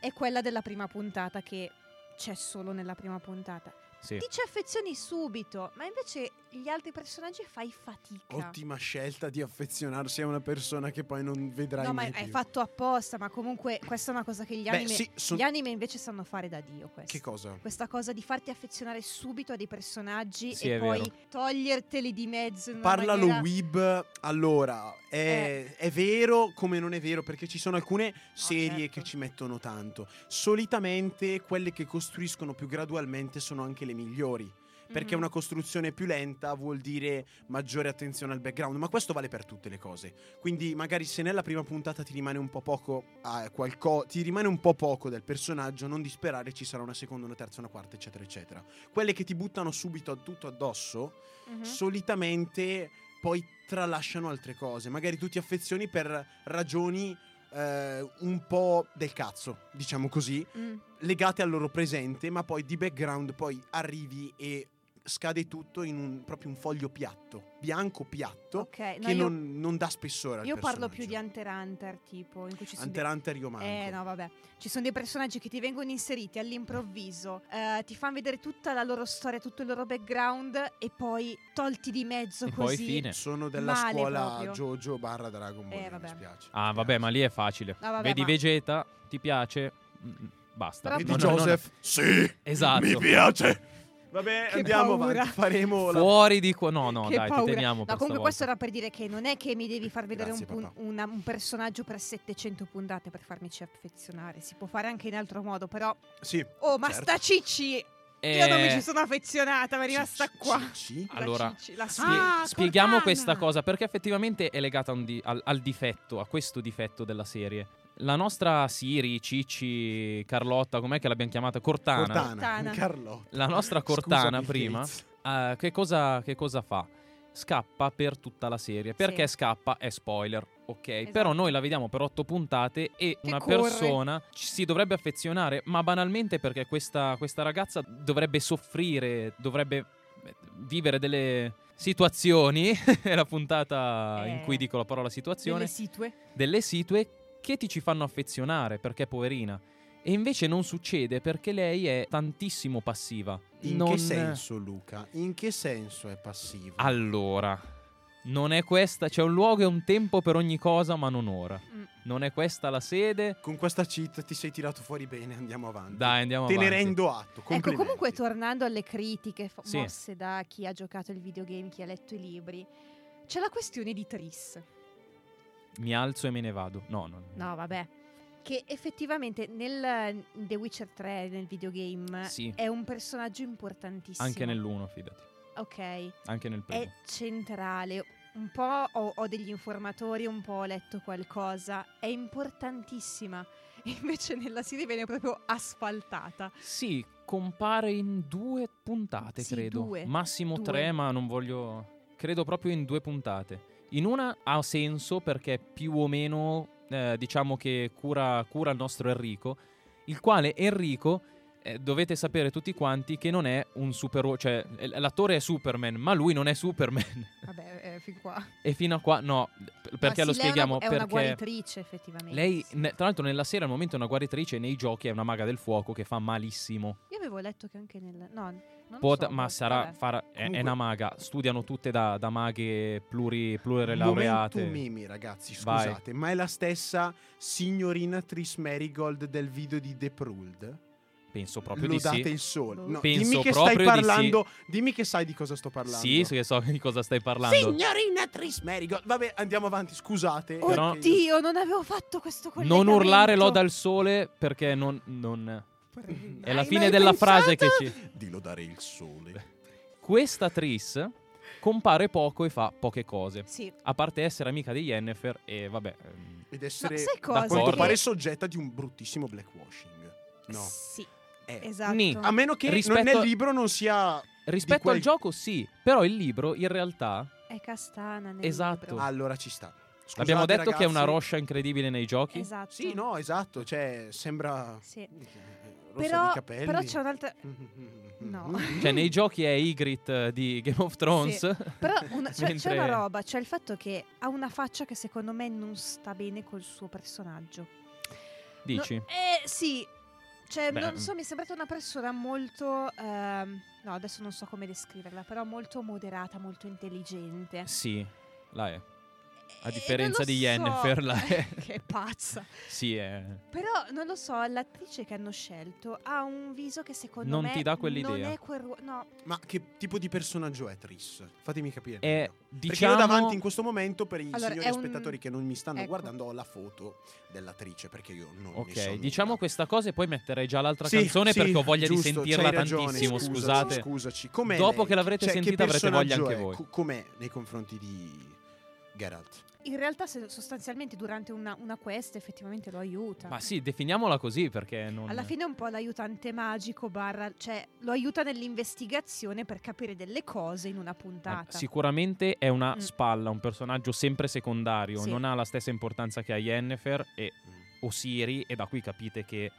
È quella della prima puntata che c'è solo nella prima puntata. Sì. Ti ci affezioni subito, ma invece gli altri personaggi fai fatica. Ottima scelta di affezionarsi a una persona che poi non vedrai No, ma mai è più. fatto apposta, ma comunque questa è una cosa che gli Beh, anime, sì, son- gli anime invece sanno fare da Dio. Questo. Che cosa? Questa cosa di farti affezionare subito a dei personaggi Sì, e poi vero. toglierteli di mezzo. In una Parla lo maniera... Weeb. Allora, è, è vero come non è vero, perché ci sono alcune serie certo. che ci mettono tanto. Solitamente quelle che costruiscono più gradualmente sono anche le migliori. Perché Mhm. una costruzione più lenta vuol dire maggiore attenzione al background, ma questo vale per tutte le cose. Quindi magari se nella prima puntata ti rimane un po' poco a qualco- ti rimane un po' poco del personaggio, non disperare, ci sarà una seconda, una terza, una quarta, eccetera, eccetera. Quelle che ti buttano subito tutto addosso, Mhm. solitamente poi tralasciano altre cose. Magari tu ti affezioni per ragioni eh, un po' del cazzo, diciamo così, Mm. legate al loro presente, ma poi di background poi arrivi e scade tutto in un, proprio un foglio piatto, bianco piatto, Ok, no, che io, non, non dà spessore al io parlo più di. Hunter Hunter, tipo, in cui ci sono Hunter x Hunter io manco. Eh no, vabbè. Ci sono dei personaggi che ti vengono inseriti all'improvviso, eh, ti fanno vedere tutta la loro storia, tutto il loro background e poi tolti di mezzo E poi così. fine. Sono della Male scuola proprio. Jojo barra Dragon Ball, Eh, mi vabbè. dispiace. Ah, Mi vabbè, ma piace. lì è facile. Ah, vabbè, Vedi ma- Vegeta, ti piace? Mm, Basta. Però- Vedi no, no. Joseph? Sì, Esatto. mi piace. Vabbè, Che andiamo paura. avanti, faremo la... Fuori di qua. No, no, Che dai, paura. ti teniamo No, per comunque questo stavolta. era per dire che non è che mi devi far vedere un, Grazie, pun- papà. una- un personaggio per 700 puntate per farmici affezionare. Si può fare anche in altro modo, però... Sì. Oh, ma certo. sta Cicci! Io non mi Eh, ci sono affezionata, mi è rimasta Ci- qua. ci- ci? La Allora, Cicci, la spie- spie- spieghiamo Cortana! questa cosa perché effettivamente è legata a un di- al, al difetto, a questo difetto della serie. La nostra Siri, Cicci, Carlotta, com'è che l'abbiamo chiamata? Cortana. Cortana, Cortana. Carlotta. La nostra Cortana Bill prima, eh, che, cosa, che cosa fa? Scappa per tutta la serie. Perché Sì. scappa è spoiler, ok? Esatto. Però noi la vediamo per otto puntate e Che una corre. persona ci si dovrebbe affezionare, ma banalmente perché questa, questa ragazza dovrebbe soffrire, dovrebbe eh, vivere delle situazioni. è la puntata in Eh, cui dico la parola situazione Delle situe. delle situe che ti ci fanno affezionare perché è poverina. E invece non succede perché lei è tantissimo passiva. In Non- che senso, Luca? In che senso è passivo? Allora, non è questa, c'è un luogo e un tempo per ogni cosa, ma non ora. Mm. Non è questa la sede. Con questa cheat ti sei tirato fuori bene, andiamo avanti. Dai, andiamo Te ne avanti. rendo atto. Ecco, comunque tornando alle critiche fa- Sì. mosse da chi ha giocato il videogame, chi ha letto i libri, c'è la questione di Triss. Mi alzo e me ne vado. No, no. no. No, vabbè. Che effettivamente nel The Witcher 3, nel videogame, Sì. è un personaggio importantissimo. Anche nell'uno, fidati. Ok, Anche nel primo. è centrale. Un po' ho, ho degli informatori, un po' ho letto qualcosa. È importantissima. Invece nella serie viene proprio asfaltata. Sì, compare in due puntate, Sì, credo. due. Massimo Due. tre, ma non voglio. Credo proprio in due puntate. In una ha senso perché più o meno, eh, diciamo che cura, cura il nostro Enrico, il quale Enrico. eh, dovete sapere tutti quanti che non è un super cioè l'attore è Superman, ma lui non è Superman. Vabbè, eh, fin qua. e fino a qua no, perché lo lei è spieghiamo una, è una guaritrice, effettivamente. lei sì. ne- tra l'altro nella serie al momento è una guaritrice nei giochi è una maga del fuoco che fa malissimo. Io avevo letto che anche nel. No, Pot- so, ma boh, sarà vabbè. farà- è, è una maga. Studiano tutte da, da maghe pluri, Momentum plurilaureate. mimi, ragazzi, Vai. scusate, ma è la stessa signorina Tris Marigold del video di The Pruld? Penso proprio Lo di sì. il sole. No, Penso dimmi che stai di parlando. Dimmi che sai di cosa sto parlando. Sì, sì, che so di cosa stai parlando. Signorina Tris Marigold. Vabbè, andiamo avanti, scusate. Però- Oddio, non avevo fatto questo collegamento. non urlare loda al sole perché non. non- È la fine della frase che pensato? ci. Di lodare il sole. Questa Tris compare poco e fa poche cose. Sì. A parte essere amica di Yennefer e vabbè. ehm, Ed essere, sai a quanto Che- pare, soggetta di un bruttissimo blackwashing. No, Sì. è. Esatto. Ni. A meno che non- Rispetto- nel libro non sia... Rispetto quel- al gioco, sì. Però il libro, in realtà, È castana nel Esatto. libro. Allora ci sta. Scusate, abbiamo detto che è una ragazzi. roscia incredibile nei giochi. Esatto. Sì, no, esatto. Cioè, sembra... Sì. Rossa Però, di capelli. però c'è un'altra... No. Cioè, nei giochi è Ygritte di Game of Thrones. Sì. Però una- c'è, c'è Mentre- una roba, c'è il fatto che ha una faccia che secondo me non sta bene col suo personaggio. Dici? No, eh, sì. Cioè, Beh, non so, mi è sembrata una persona molto... ehm, no, adesso non so come descriverla, però molto moderata, molto intelligente. Sì, la è. A E differenza non di so- Yennefer, la che pazza. Sì, è. Però non lo so, l'attrice che hanno scelto ha un viso che secondo Non me ti dà quell'idea. Non è quel ruolo. No, Ma che tipo di personaggio è Triss? Fatemi capire. È, meglio. Perché diciamo, io davanti in questo momento, per i Allora, signori un- spettatori che non mi stanno ecco. guardando, ho la foto dell'attrice perché io non ne so Ok, nulla. diciamo questa cosa e poi metterei già l'altra Sì, canzone sì, perché ho voglia giusto, di sentirla ragione, tantissimo, scusaci, scusate. Scusaci, com'è Dopo lei? che l'avrete Cioè, che sentita avrete voglia anche è? voi. Co- com'è nei confronti di Geralt? in realtà sostanzialmente durante una, una quest effettivamente lo aiuta. Ma sì, definiamola così perché non... Alla fine è un po' l'aiutante magico, barra, cioè lo aiuta nell'investigazione per capire delle cose in una Ah, puntata. Sicuramente è una Mm. spalla, un personaggio sempre secondario, Sì. non ha la stessa importanza che ha Yennefer e Osiri e da qui capite che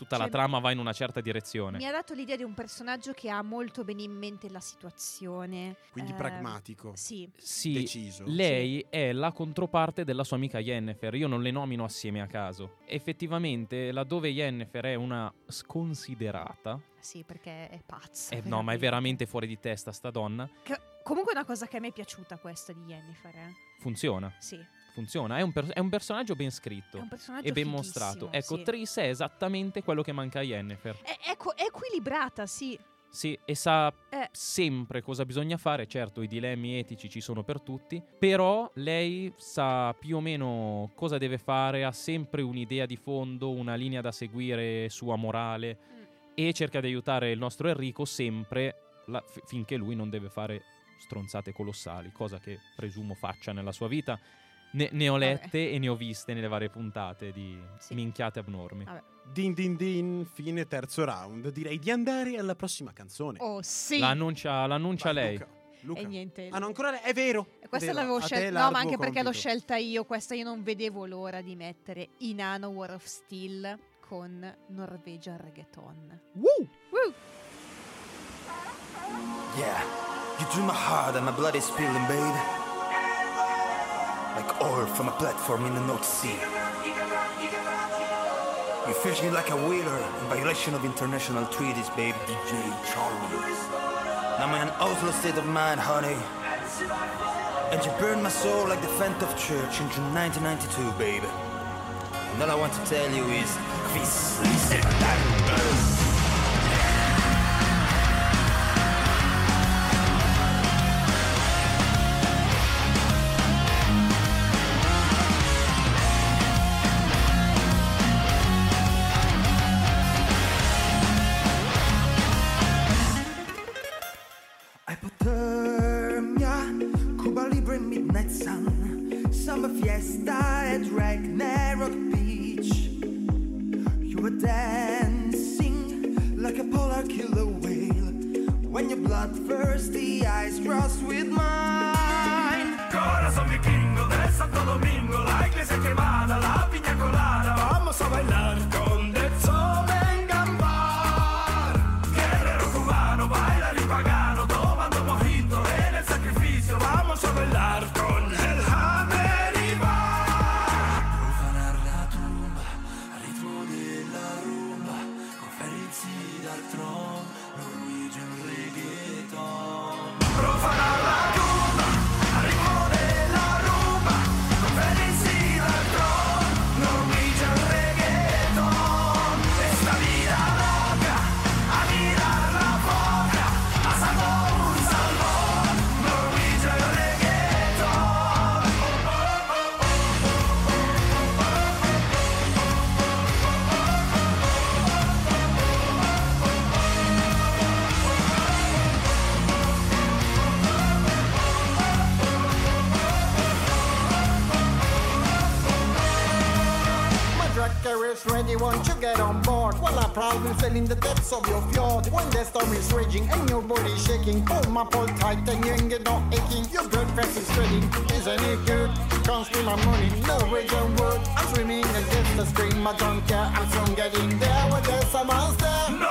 tutta la Cioè, trama va in una certa direzione. Mi ha dato l'idea di un personaggio che ha molto bene in mente la situazione. Quindi eh, pragmatico, Sì, Sì, deciso. lei è la controparte della sua amica Yennefer, io non le nomino assieme a caso. Effettivamente, laddove Yennefer è una sconsiderata, sì, perché è pazza. eh, no, ma è veramente fuori di testa sta donna, Che- comunque è una cosa che a me è piaciuta questa di Yennefer, eh. funziona, Sì, funziona, è un, per- è un personaggio ben scritto. personaggio e ben mostrato. Ecco, sì. Triss è esattamente quello che manca a Yennefer. È, è co- è equilibrata, sì. Sì, e sa Eh. sempre cosa bisogna fare. Certo, i dilemmi etici ci sono per tutti, però lei sa più o meno cosa deve fare, ha sempre un'idea di fondo, una linea da seguire sua morale Mm. e cerca di aiutare il nostro Enrico sempre la- finché lui non deve fare stronzate colossali, cosa che presumo faccia nella sua vita. Ne, ne ho Vabbè. lette e ne ho viste nelle varie puntate di Sì. minchiate abnormi. Vabbè. Din din din, fine terzo round. Direi di andare alla prossima canzone. Oh, sì. L'annuncia, l'annuncia Vai, lei. Luca. Luca. E niente. Ah, no, ancora lei. È vero. E Questa è vero. l'avevo te scelta. No, ma anche perché l'ho compito. scelta io. Questa io non vedevo l'ora di mettere Inano War of Steel con Norwegian Reggaeton. Woo! Woo! Yeah, you drew my heart and my blood is spilling, babe. Like oil from a platform in the North Sea. You fish me like a whaler in violation of international treaties, babe. DJ Charlie. I'm in an outlaw state of mind, honey. And you burned my soul like the Fentov Church in June 1992, baby. And all I want to tell you is, this is depths of your fjord when the storm is raging and your body shaking. Pull my pull tight and you ain't get no aching. Your blood pressure is spreading. Isn't it good? Can't steal my money. No rage on wood. I'm swimming against the stream. I don't care. I'm soon getting there. Well, there's a monster. Nórdico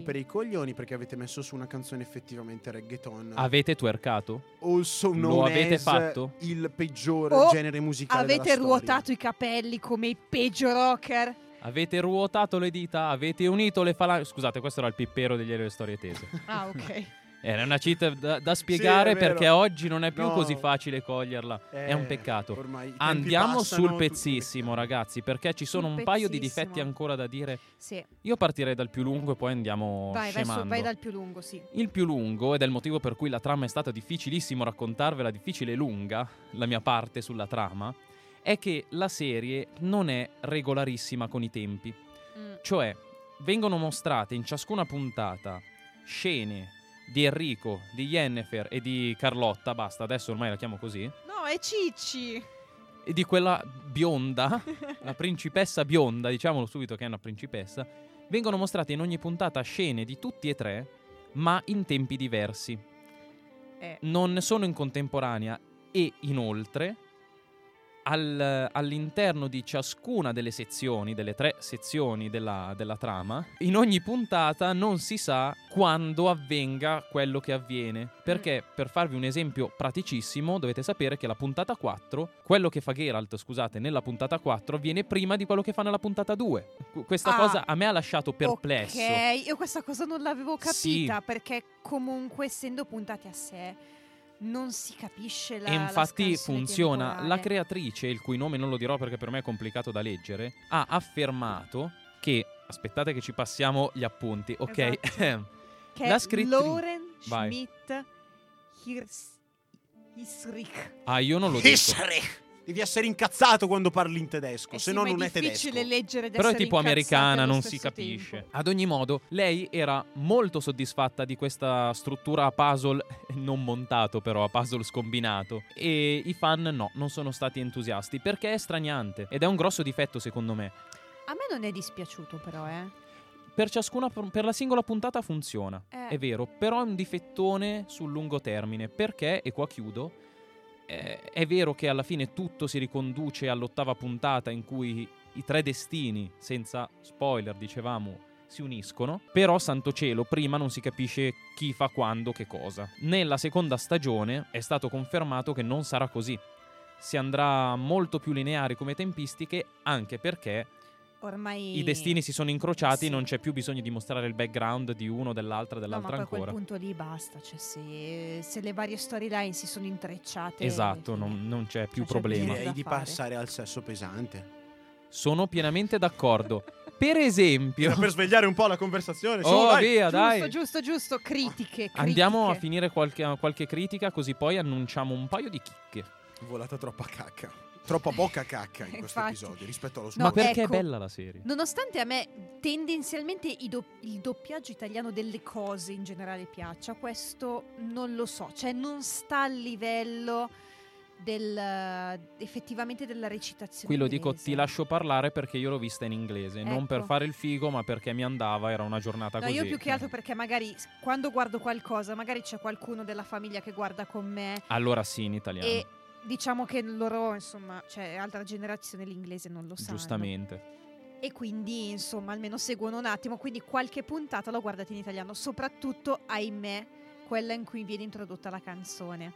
rompere i coglioni perché avete messo su una canzone effettivamente reggaeton. Avete twerkato? Also Lo known avete as fatto? il peggior O genere musicale Avete della storia. ruotato i capelli come i peggio rocker. Avete ruotato le dita? Avete unito le falangi? Scusate, questo era il pippero degli Aereo Storie Tese. Ah, ok. Era una cheat da, da spiegare vero. perché oggi non è più No. così facile coglierla. è un Eh, peccato. Andiamo passano, sul pezzissimo, ragazzi, perché ci sono Sul un paio di difetti ancora da dire. Sì. Io partirei dal più lungo e poi andiamo Vai, scemando. vai dal più lungo, sì. Il più lungo, ed è il motivo per cui la trama è stata difficilissimo raccontarvela, difficile e lunga, la mia parte sulla trama, è che la serie non è regolarissima con i tempi. Mm. Cioè, vengono mostrate in ciascuna puntata scene di Enrico, di Yennefer e di Carlotta, basta, adesso ormai la chiamo così, No, è Cicci. e di quella bionda, la principessa bionda, diciamolo subito che è una principessa, vengono mostrate in ogni puntata scene di tutti e tre, ma in tempi diversi. Eh. Non sono in contemporanea e inoltre al- all'interno di ciascuna delle sezioni, delle tre sezioni della, della trama, in ogni puntata non si sa quando avvenga quello che avviene. Perché, per farvi un esempio praticissimo, dovete sapere che la puntata 4, quello che fa Geralt, scusate, nella puntata 4 avviene prima di quello che fa nella puntata 2. Qu- Questa Ah. cosa a me ha lasciato perplesso. Ok, io questa cosa non l'avevo Sì. capita perché comunque essendo puntati a sé non si capisce la E infatti la funziona. La temporale. creatrice, il cui nome non lo dirò perché per me è complicato da leggere, ha affermato che. Aspettate che ci passiamo gli appunti, ok? Esatto. che la scrittrice- Lauren Vai. Schmidt Hirs- Hisrich. ah, io non lo dico. Hisrich. Devi essere incazzato quando parli in tedesco, Eh se sì, no non è difficile tedesco. leggere ed Però è tipo americana, non si capisce. tempo. Ad ogni modo, lei era molto soddisfatta di questa struttura a puzzle non montato, però a puzzle scombinato. E i fan no, non sono stati entusiasti perché è straniante. Ed è un grosso difetto, secondo me. A me non è dispiaciuto però, eh. Per ciascuna per la singola puntata funziona, Eh. è vero, però è un difettone sul lungo termine, perché e qua chiudo. Eh, è vero che alla fine tutto si riconduce all'ottava puntata in cui i tre destini, senza spoiler, dicevamo, si uniscono, però santo cielo, prima non si capisce chi fa quando che cosa. Nella seconda stagione è stato confermato che non sarà così. si andrà molto più lineari come tempistiche, anche perché Ormai i destini si sono incrociati, Sì. non c'è più bisogno di mostrare il background di uno, dell'altra, No, ma dell'altra poi a quel ancora. punto lì basta, cioè se, se le varie storyline si sono intrecciate Esatto, non, non c'è più c'è problema. Direi di fare. passare al sesso pesante. Sono pienamente d'accordo. Per esempio, Era per svegliare un po' la conversazione. oh dai. via, Giusto, dai. giusto, giusto, critiche, Andiamo a critiche. finire qualche, qualche critica, così poi annunciamo un paio di chicche. Volata troppa cacca. Troppa bocca cacca in questo Infatti. episodio rispetto allo No, Ma scorso. perché ecco. è bella la serie? Nonostante a me tendenzialmente i do- il doppiaggio italiano delle cose in generale piaccia, questo non lo so, cioè non sta al livello del, effettivamente della recitazione. Qui lo dico, ti lascio parlare perché io l'ho vista in inglese, non per Ecco. fare il figo, ma perché mi andava, era una giornata No, così. io più che altro perché magari quando guardo qualcosa, magari c'è qualcuno della famiglia che guarda con me Allora sì, in italiano, e diciamo che loro, insomma, cioè altra generazione l'inglese non lo sanno. giustamente. E quindi, insomma, almeno seguono un attimo, quindi qualche puntata l'ho guardata in italiano, soprattutto, ahimè, quella in cui viene introdotta la canzone.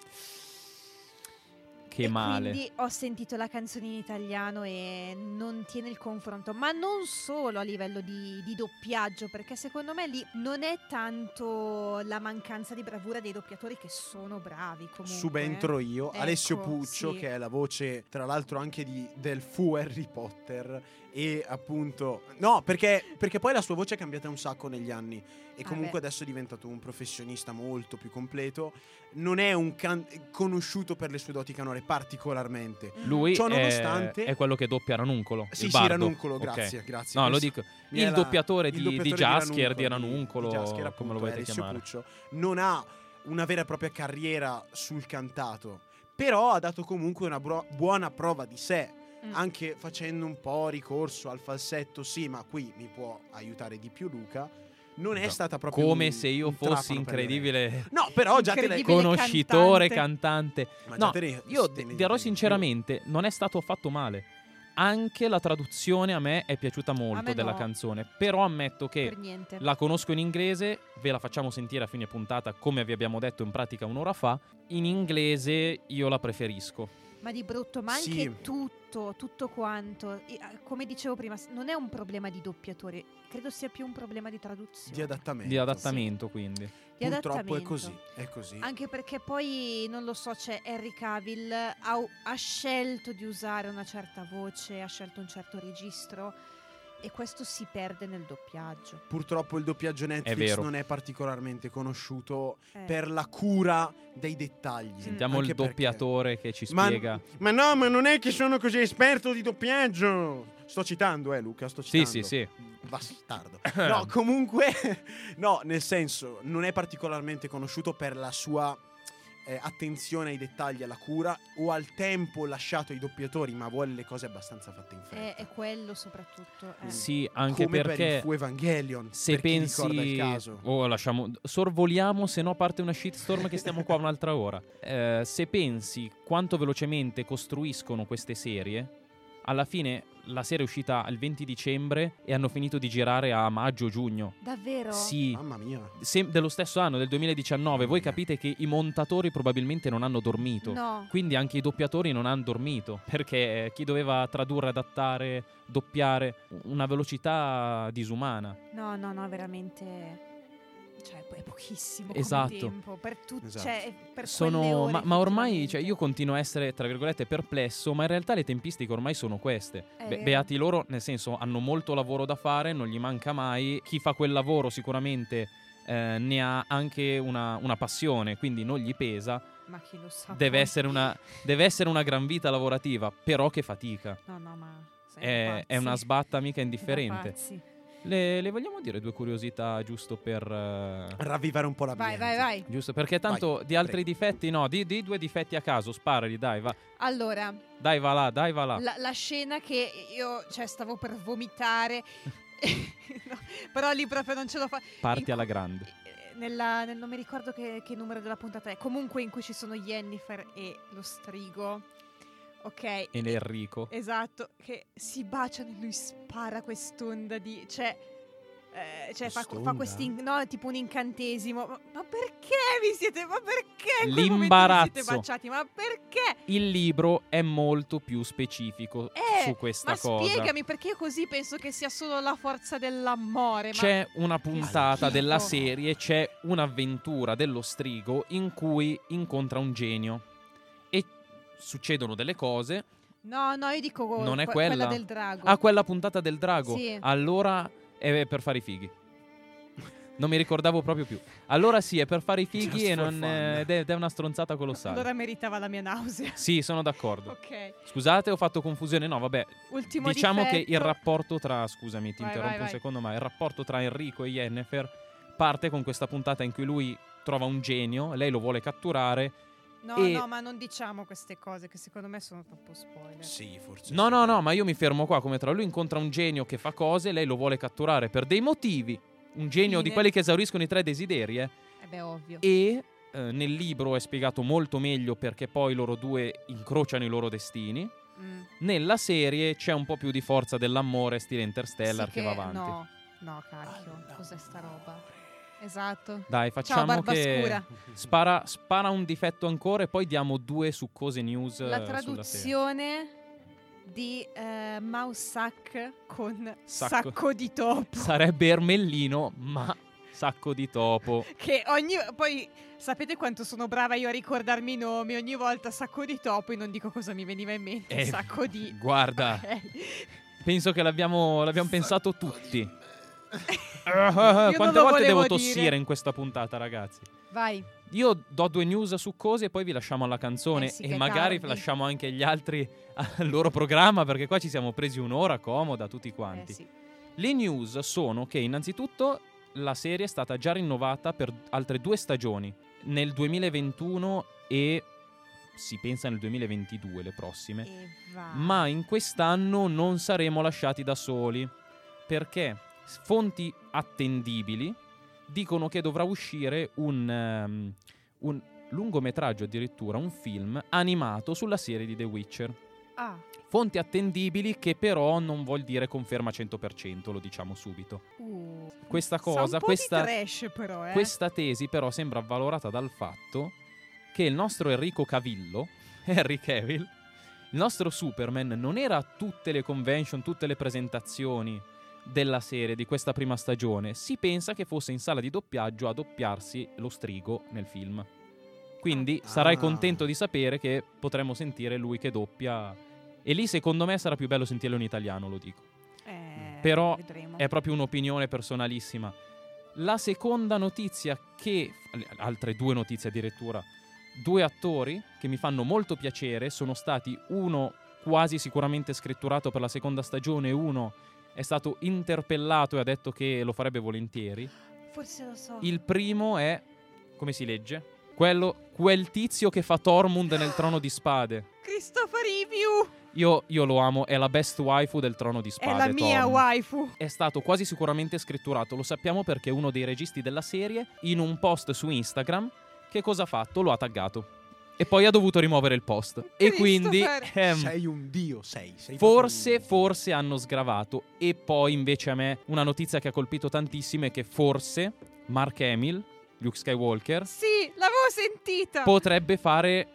Che e male. Quindi ho sentito la canzone in italiano e non tiene il confronto, ma non solo a livello di, di doppiaggio, perché secondo me lì non è tanto la mancanza di bravura dei doppiatori che sono bravi comunque. Subentro io, Ecco, Alessio Puccio, sì. che è la voce, tra l'altro, anche di, del fu Harry Potter. E appunto, no, perché, perché poi la sua voce è cambiata un sacco negli anni. E Ah, comunque beh. adesso è diventato un professionista molto più completo. Non è un can- conosciuto per le sue doti canore particolarmente. Mhm. Lui Ciò è, nonostante- è quello che doppia Ranuncolo. Sì, il sì. Ranuncolo, grazie, grazie. No, lo dico. è Il la- doppiatore il di, doppiatore di Jaskier, di Ranuncolo, di Jaskier, come appunto, lo volete chiamare. Puccio, non ha una vera e propria carriera sul cantato, però ha dato comunque una bro- buona prova di sé, Mm. anche facendo un po' ricorso al falsetto, sì, ma qui mi può aiutare di più Luca. Non è No, stata proprio Come un- se io un fossi incredibile. No, però già te l'hai conoscitore, cantante. cantante. No, ne- io ne- dirò sinceramente, non è stato affatto male. Anche la traduzione a me è piaciuta molto della no. canzone, però ammetto che la conosco in inglese, ve la facciamo sentire a fine puntata come vi abbiamo detto in pratica un'ora fa. In inglese io la preferisco. Ma di brutto, ma anche Sì. tutto, tutto quanto. Come dicevo prima, non è un problema di doppiatore, credo sia più un problema di traduzione. di adattamento. Di adattamento, quindi. di Purtroppo è adattamento. così, è così. Anche perché poi, non lo so, c'è Henry Cavill, ha, ha scelto di usare una certa voce, ha scelto un certo registro e questo si perde nel doppiaggio. Purtroppo il doppiaggio Netflix vero. non è particolarmente conosciuto Eh. per la cura dei dettagli. Sentiamo Anche il perché- doppiatore che ci Ma, spiega. ma no, ma non è che sono così esperto di doppiaggio. Sto citando, eh, Luca, sto Sì, citando. sì, sì. Bastardo. No, comunque, no, nel senso, non è particolarmente conosciuto per la sua eh, attenzione ai dettagli, alla cura, o al tempo lasciato ai doppiatori, ma vuole le cose abbastanza fatte in fretta. è quello soprattutto. eh. Sì, anche Come perché per il Fu Evangelion, se per chi ricorda il pensi caso. oh lasciamo sorvoliamo se no parte una shitstorm che stiamo qua un'altra ora Eh, se pensi quanto velocemente costruiscono queste serie alla fine la serie è uscita il 20 dicembre e hanno finito di girare a maggio-giugno Davvero? sì Mamma mia. se- dello stesso anno del 2019 voi capite che i montatori probabilmente non hanno dormito No. quindi anche i doppiatori non hanno dormito perché chi doveva tradurre, adattare, doppiare una velocità disumana No, no, no, veramente. Cioè, è pochissimo come Esatto. tempo per tutti. Esatto. Cioè, per sono ore, ma, ma ormai cioè, io continuo a essere tra virgolette perplesso ma in realtà le tempistiche ormai sono queste È Be- beati loro nel senso hanno molto lavoro da fare non gli manca mai chi fa quel lavoro sicuramente eh, ne ha anche una, una passione quindi non gli pesa Ma chi lo sa. deve essere, una, deve essere una gran vita lavorativa però che fatica No, no, ma. è, è una sbatta mica indifferente pazzi. Le, le vogliamo dire due curiosità giusto per eh, Ravvivare un po' la Vai, vai, vai. giusto perché tanto di altri difetti no di, di due difetti a caso sparali dai va Allora, dai va là dai va là la, la scena che io, cioè, stavo per vomitare. No, però lì proprio non ce l'ho fatta. Parti alla grande. Nella, nel- non mi ricordo che, che numero della puntata è. Comunque in cui ci sono Jennifer e lo strigo. Ok. E Enrico. Esatto, che si baciano e lui spara quest'onda di... Cioè, eh, cioè fa, fa questi, no, tipo un incantesimo. Ma, ma perché vi siete, ma perché momento vi L'imbarazzo. siete baciati? Ma perché? Il libro è molto più specifico Eh, su questa ma cosa. spiegami perché io così penso che sia solo la forza dell'amore. ma- C'è una puntata della serie, c'è un'avventura dello strigo in cui incontra un genio succedono delle cose. No, no, io dico Non è que- quella? del drago. Ah, quella puntata del drago. Sì. Allora è per fare i fighi. Non mi ricordavo proprio più. Allora sì, è per fare i fighi e non, eh, ed è, ed è una stronzata colossale. Allora meritava la mia nausea. Sì, sono d'accordo. ok. Scusate, ho fatto confusione. No, vabbè. Ultimo diciamo che il difetto. rapporto tra. Scusami, ti Vai, interrompo vai, un vai. secondo, ma il rapporto tra Enrico e Yennefer parte con questa puntata in cui lui trova un genio, lei lo vuole catturare. No, e- no, ma non diciamo queste cose che secondo me sono troppo spoiler. Sì, forse. No, sì. no, no, ma io mi fermo qua come tra lui incontra un genio che fa cose, lei lo vuole catturare per dei motivi. Un genio di Fine. quelli che esauriscono i tre desideri, eh. Eh beh, ovvio. E eh, nel libro è spiegato molto meglio perché poi loro due incrociano i loro destini. Mm. Nella serie c'è un po' più di forza dell'amore, stile Interstellar, Sì che, va avanti. No, no, cacchio. Cos'è sta roba? Esatto. Dai, Ciao, facciamo barba che scura. spara, spara un difetto ancora e poi diamo due succose news eh, La serie. traduzione di eh, Mausac con Sacco. sacco. di topo. Sarebbe Ermellino, ma sacco di topo. Che ogni. Poi sapete quanto sono brava io a ricordarmi i nomi? Ogni volta sacco di topo e non dico cosa mi veniva in mente. Eh, sacco di. Guarda, Ok. penso che l'abbiamo, l'abbiamo pensato tutti. Non Quante lo volte volevo devo dire. tossire in questa puntata, ragazzi? Vai. Io do due news succose e poi vi lasciamo alla canzone Eh sì, e magari tardi. lasciamo anche gli altri al loro programma perché qua ci siamo presi un'ora comoda tutti quanti. Eh sì. Le news sono che innanzitutto la serie è stata già rinnovata per altre due stagioni, nel 2021 e si pensa nel 2022 le prossime. Ma in quest'anno non saremo lasciati da soli perché fonti attendibili dicono che dovrà uscire un, ehm, un lungometraggio addirittura, un film animato sulla serie di The Witcher. Ah. Fonti attendibili che però non vuol dire conferma 100%, lo diciamo subito. Uh. Questa cosa, questa, trash però, eh. questa tesi però sembra avvalorata dal fatto che il nostro Enrico Cavillo, Henry Cavill, il nostro Superman non era a tutte le convention, tutte le presentazioni della serie di questa prima stagione. Si pensa che fosse in sala di doppiaggio a doppiarsi lo strigo nel film. Quindi Ah. sarai contento di sapere che potremo sentire lui che doppia. E lì secondo me sarà più bello sentirlo in italiano, lo dico. Eh, Però vedremo. È proprio un'opinione personalissima. La seconda notizia che... Altre due notizie addirittura. Due attori che mi fanno molto piacere sono stati uno quasi sicuramente scritturato per la seconda stagione, uno è stato interpellato e ha detto che lo farebbe volentieri. Forse lo so. Il primo è... come si legge? Quello, quel tizio che fa Tormund nel Trono di Spade. Christopher Review Io, io lo amo, è la best waifu del Trono di Spade. è la mia Tormund waifu. è stato quasi sicuramente scritturato. Lo sappiamo perché uno dei registi della serie, in un post su Instagram, che cosa ha fatto? Lo ha taggato. E poi ha dovuto rimuovere il post. E quindi ehm, Sei un dio, sei. sei forse, forse hanno sgravato. E poi invece a me una notizia che ha colpito tantissimo è che forse Mark Hamill, Luke Skywalker, Sì, l'avevo sentita. potrebbe fare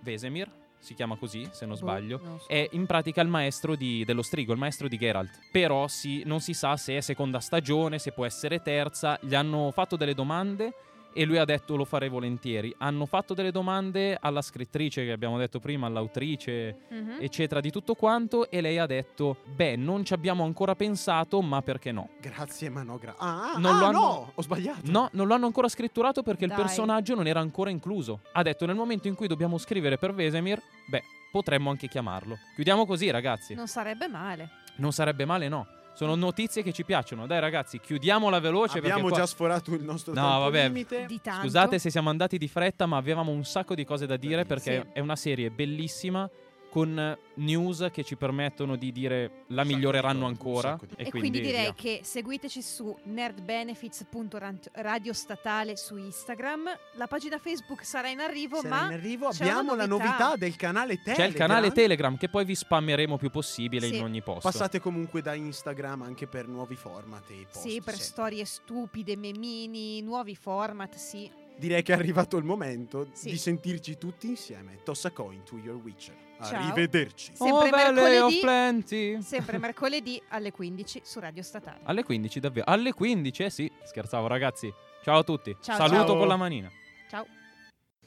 Vesemir, si chiama così se non Boh, sbaglio. non so. È in pratica il maestro di- dello strigo, il maestro di Geralt. Però si- non si sa se è seconda stagione, se può essere terza. Gli hanno fatto delle domande e lui ha detto lo farei volentieri. Hanno fatto delle domande alla scrittrice che abbiamo detto prima, all'autrice, Mhm. eccetera, di tutto quanto. E lei ha detto: Beh, non ci abbiamo ancora pensato, ma perché no? Grazie, ma no, gra- Ah, ah, Non ah, lo hanno- no, ho sbagliato. No, non lo hanno ancora scritturato perché il Dai. personaggio non era ancora incluso. Ha detto: Nel momento in cui dobbiamo scrivere per Vesemir, beh, potremmo anche chiamarlo. Chiudiamo così, ragazzi. Non sarebbe male. Non sarebbe male, no. Sono notizie che ci piacciono. Dai, ragazzi, chiudiamola veloce. Abbiamo perché qua- già sforato il nostro No, tempo vabbè. limite. Di tanto. Scusate se siamo andati di fretta, ma avevamo un sacco di cose da dire perché Sì. è una serie bellissima con news che ci permettono di dire la miglioreranno ancora. di E, E, quindi, direi via. che seguiteci su nerdbenefits.radio statale su Instagram. La pagina Facebook sarà in arrivo, Sarà ma in arrivo abbiamo una la novità. novità del canale Telegram. C'è il canale Telegram che poi vi spammeremo più possibile Sì. in ogni posto. Passate comunque da Instagram anche per nuovi format e post. Sì, per sempre. storie stupide, memini, nuovi format, sì. Direi che è arrivato il momento Sì. di sentirci tutti insieme. Toss a coin to your Witcher. Ciao. Arrivederci. Sempre oh, mercoledì. Plenty. Sempre mercoledì alle 15 su Radio Statale. Alle 15 davvero. Alle 15, eh sì. Scherzavo ragazzi. Ciao a tutti. Ciao, Saluto ciao. con la manina. Ciao.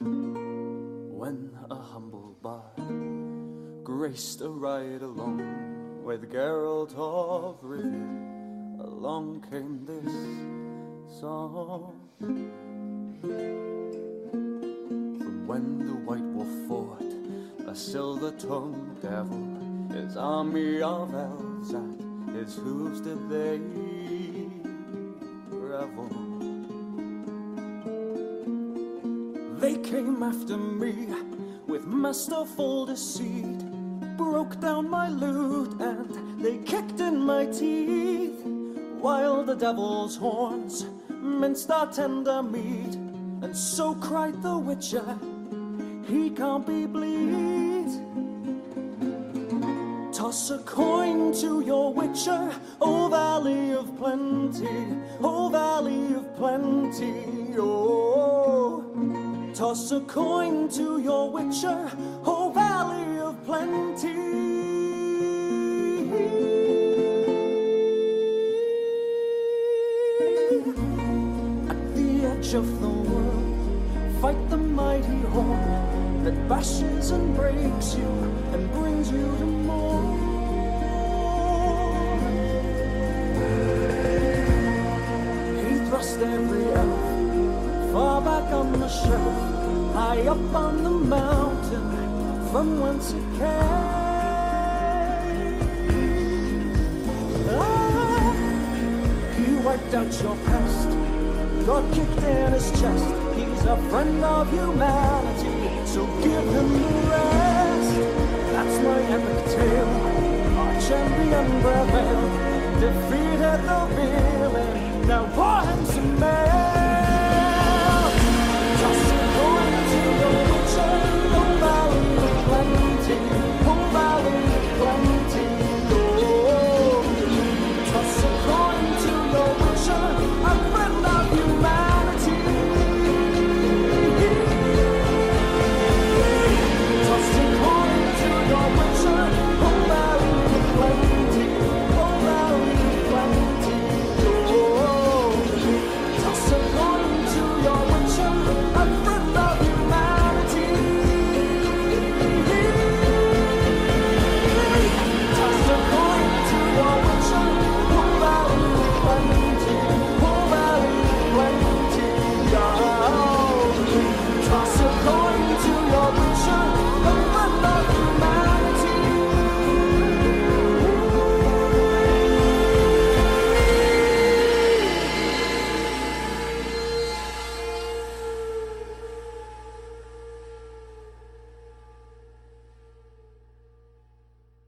When a humble bard graced a ride along with Geralt of Rivia, along came this song. From when the White Wolf fought a silver-tongued devil, his army of elves at his hooves did they revel. They came after me with masterful deceit, broke down my lute and they kicked in my teeth, while the devil's horns minced our tender meat, and so cried the witcher, he can't be bleed. Toss a coin to your witcher, O Valley of Plenty, O Valley of Plenty, oh. Toss a coin to your witcher, O Valley of Plenty. Of the world, fight the mighty horn that bashes and breaks you and brings you to more. He thrust every elf far back on the shelf, high up on the mountain from whence it came. Ah, he wiped out your past, got kicked in his chest. He's a friend of humanity, so give him the rest. That's my epic tale. Our champion prevailed, defeated the villain. Now pour him some.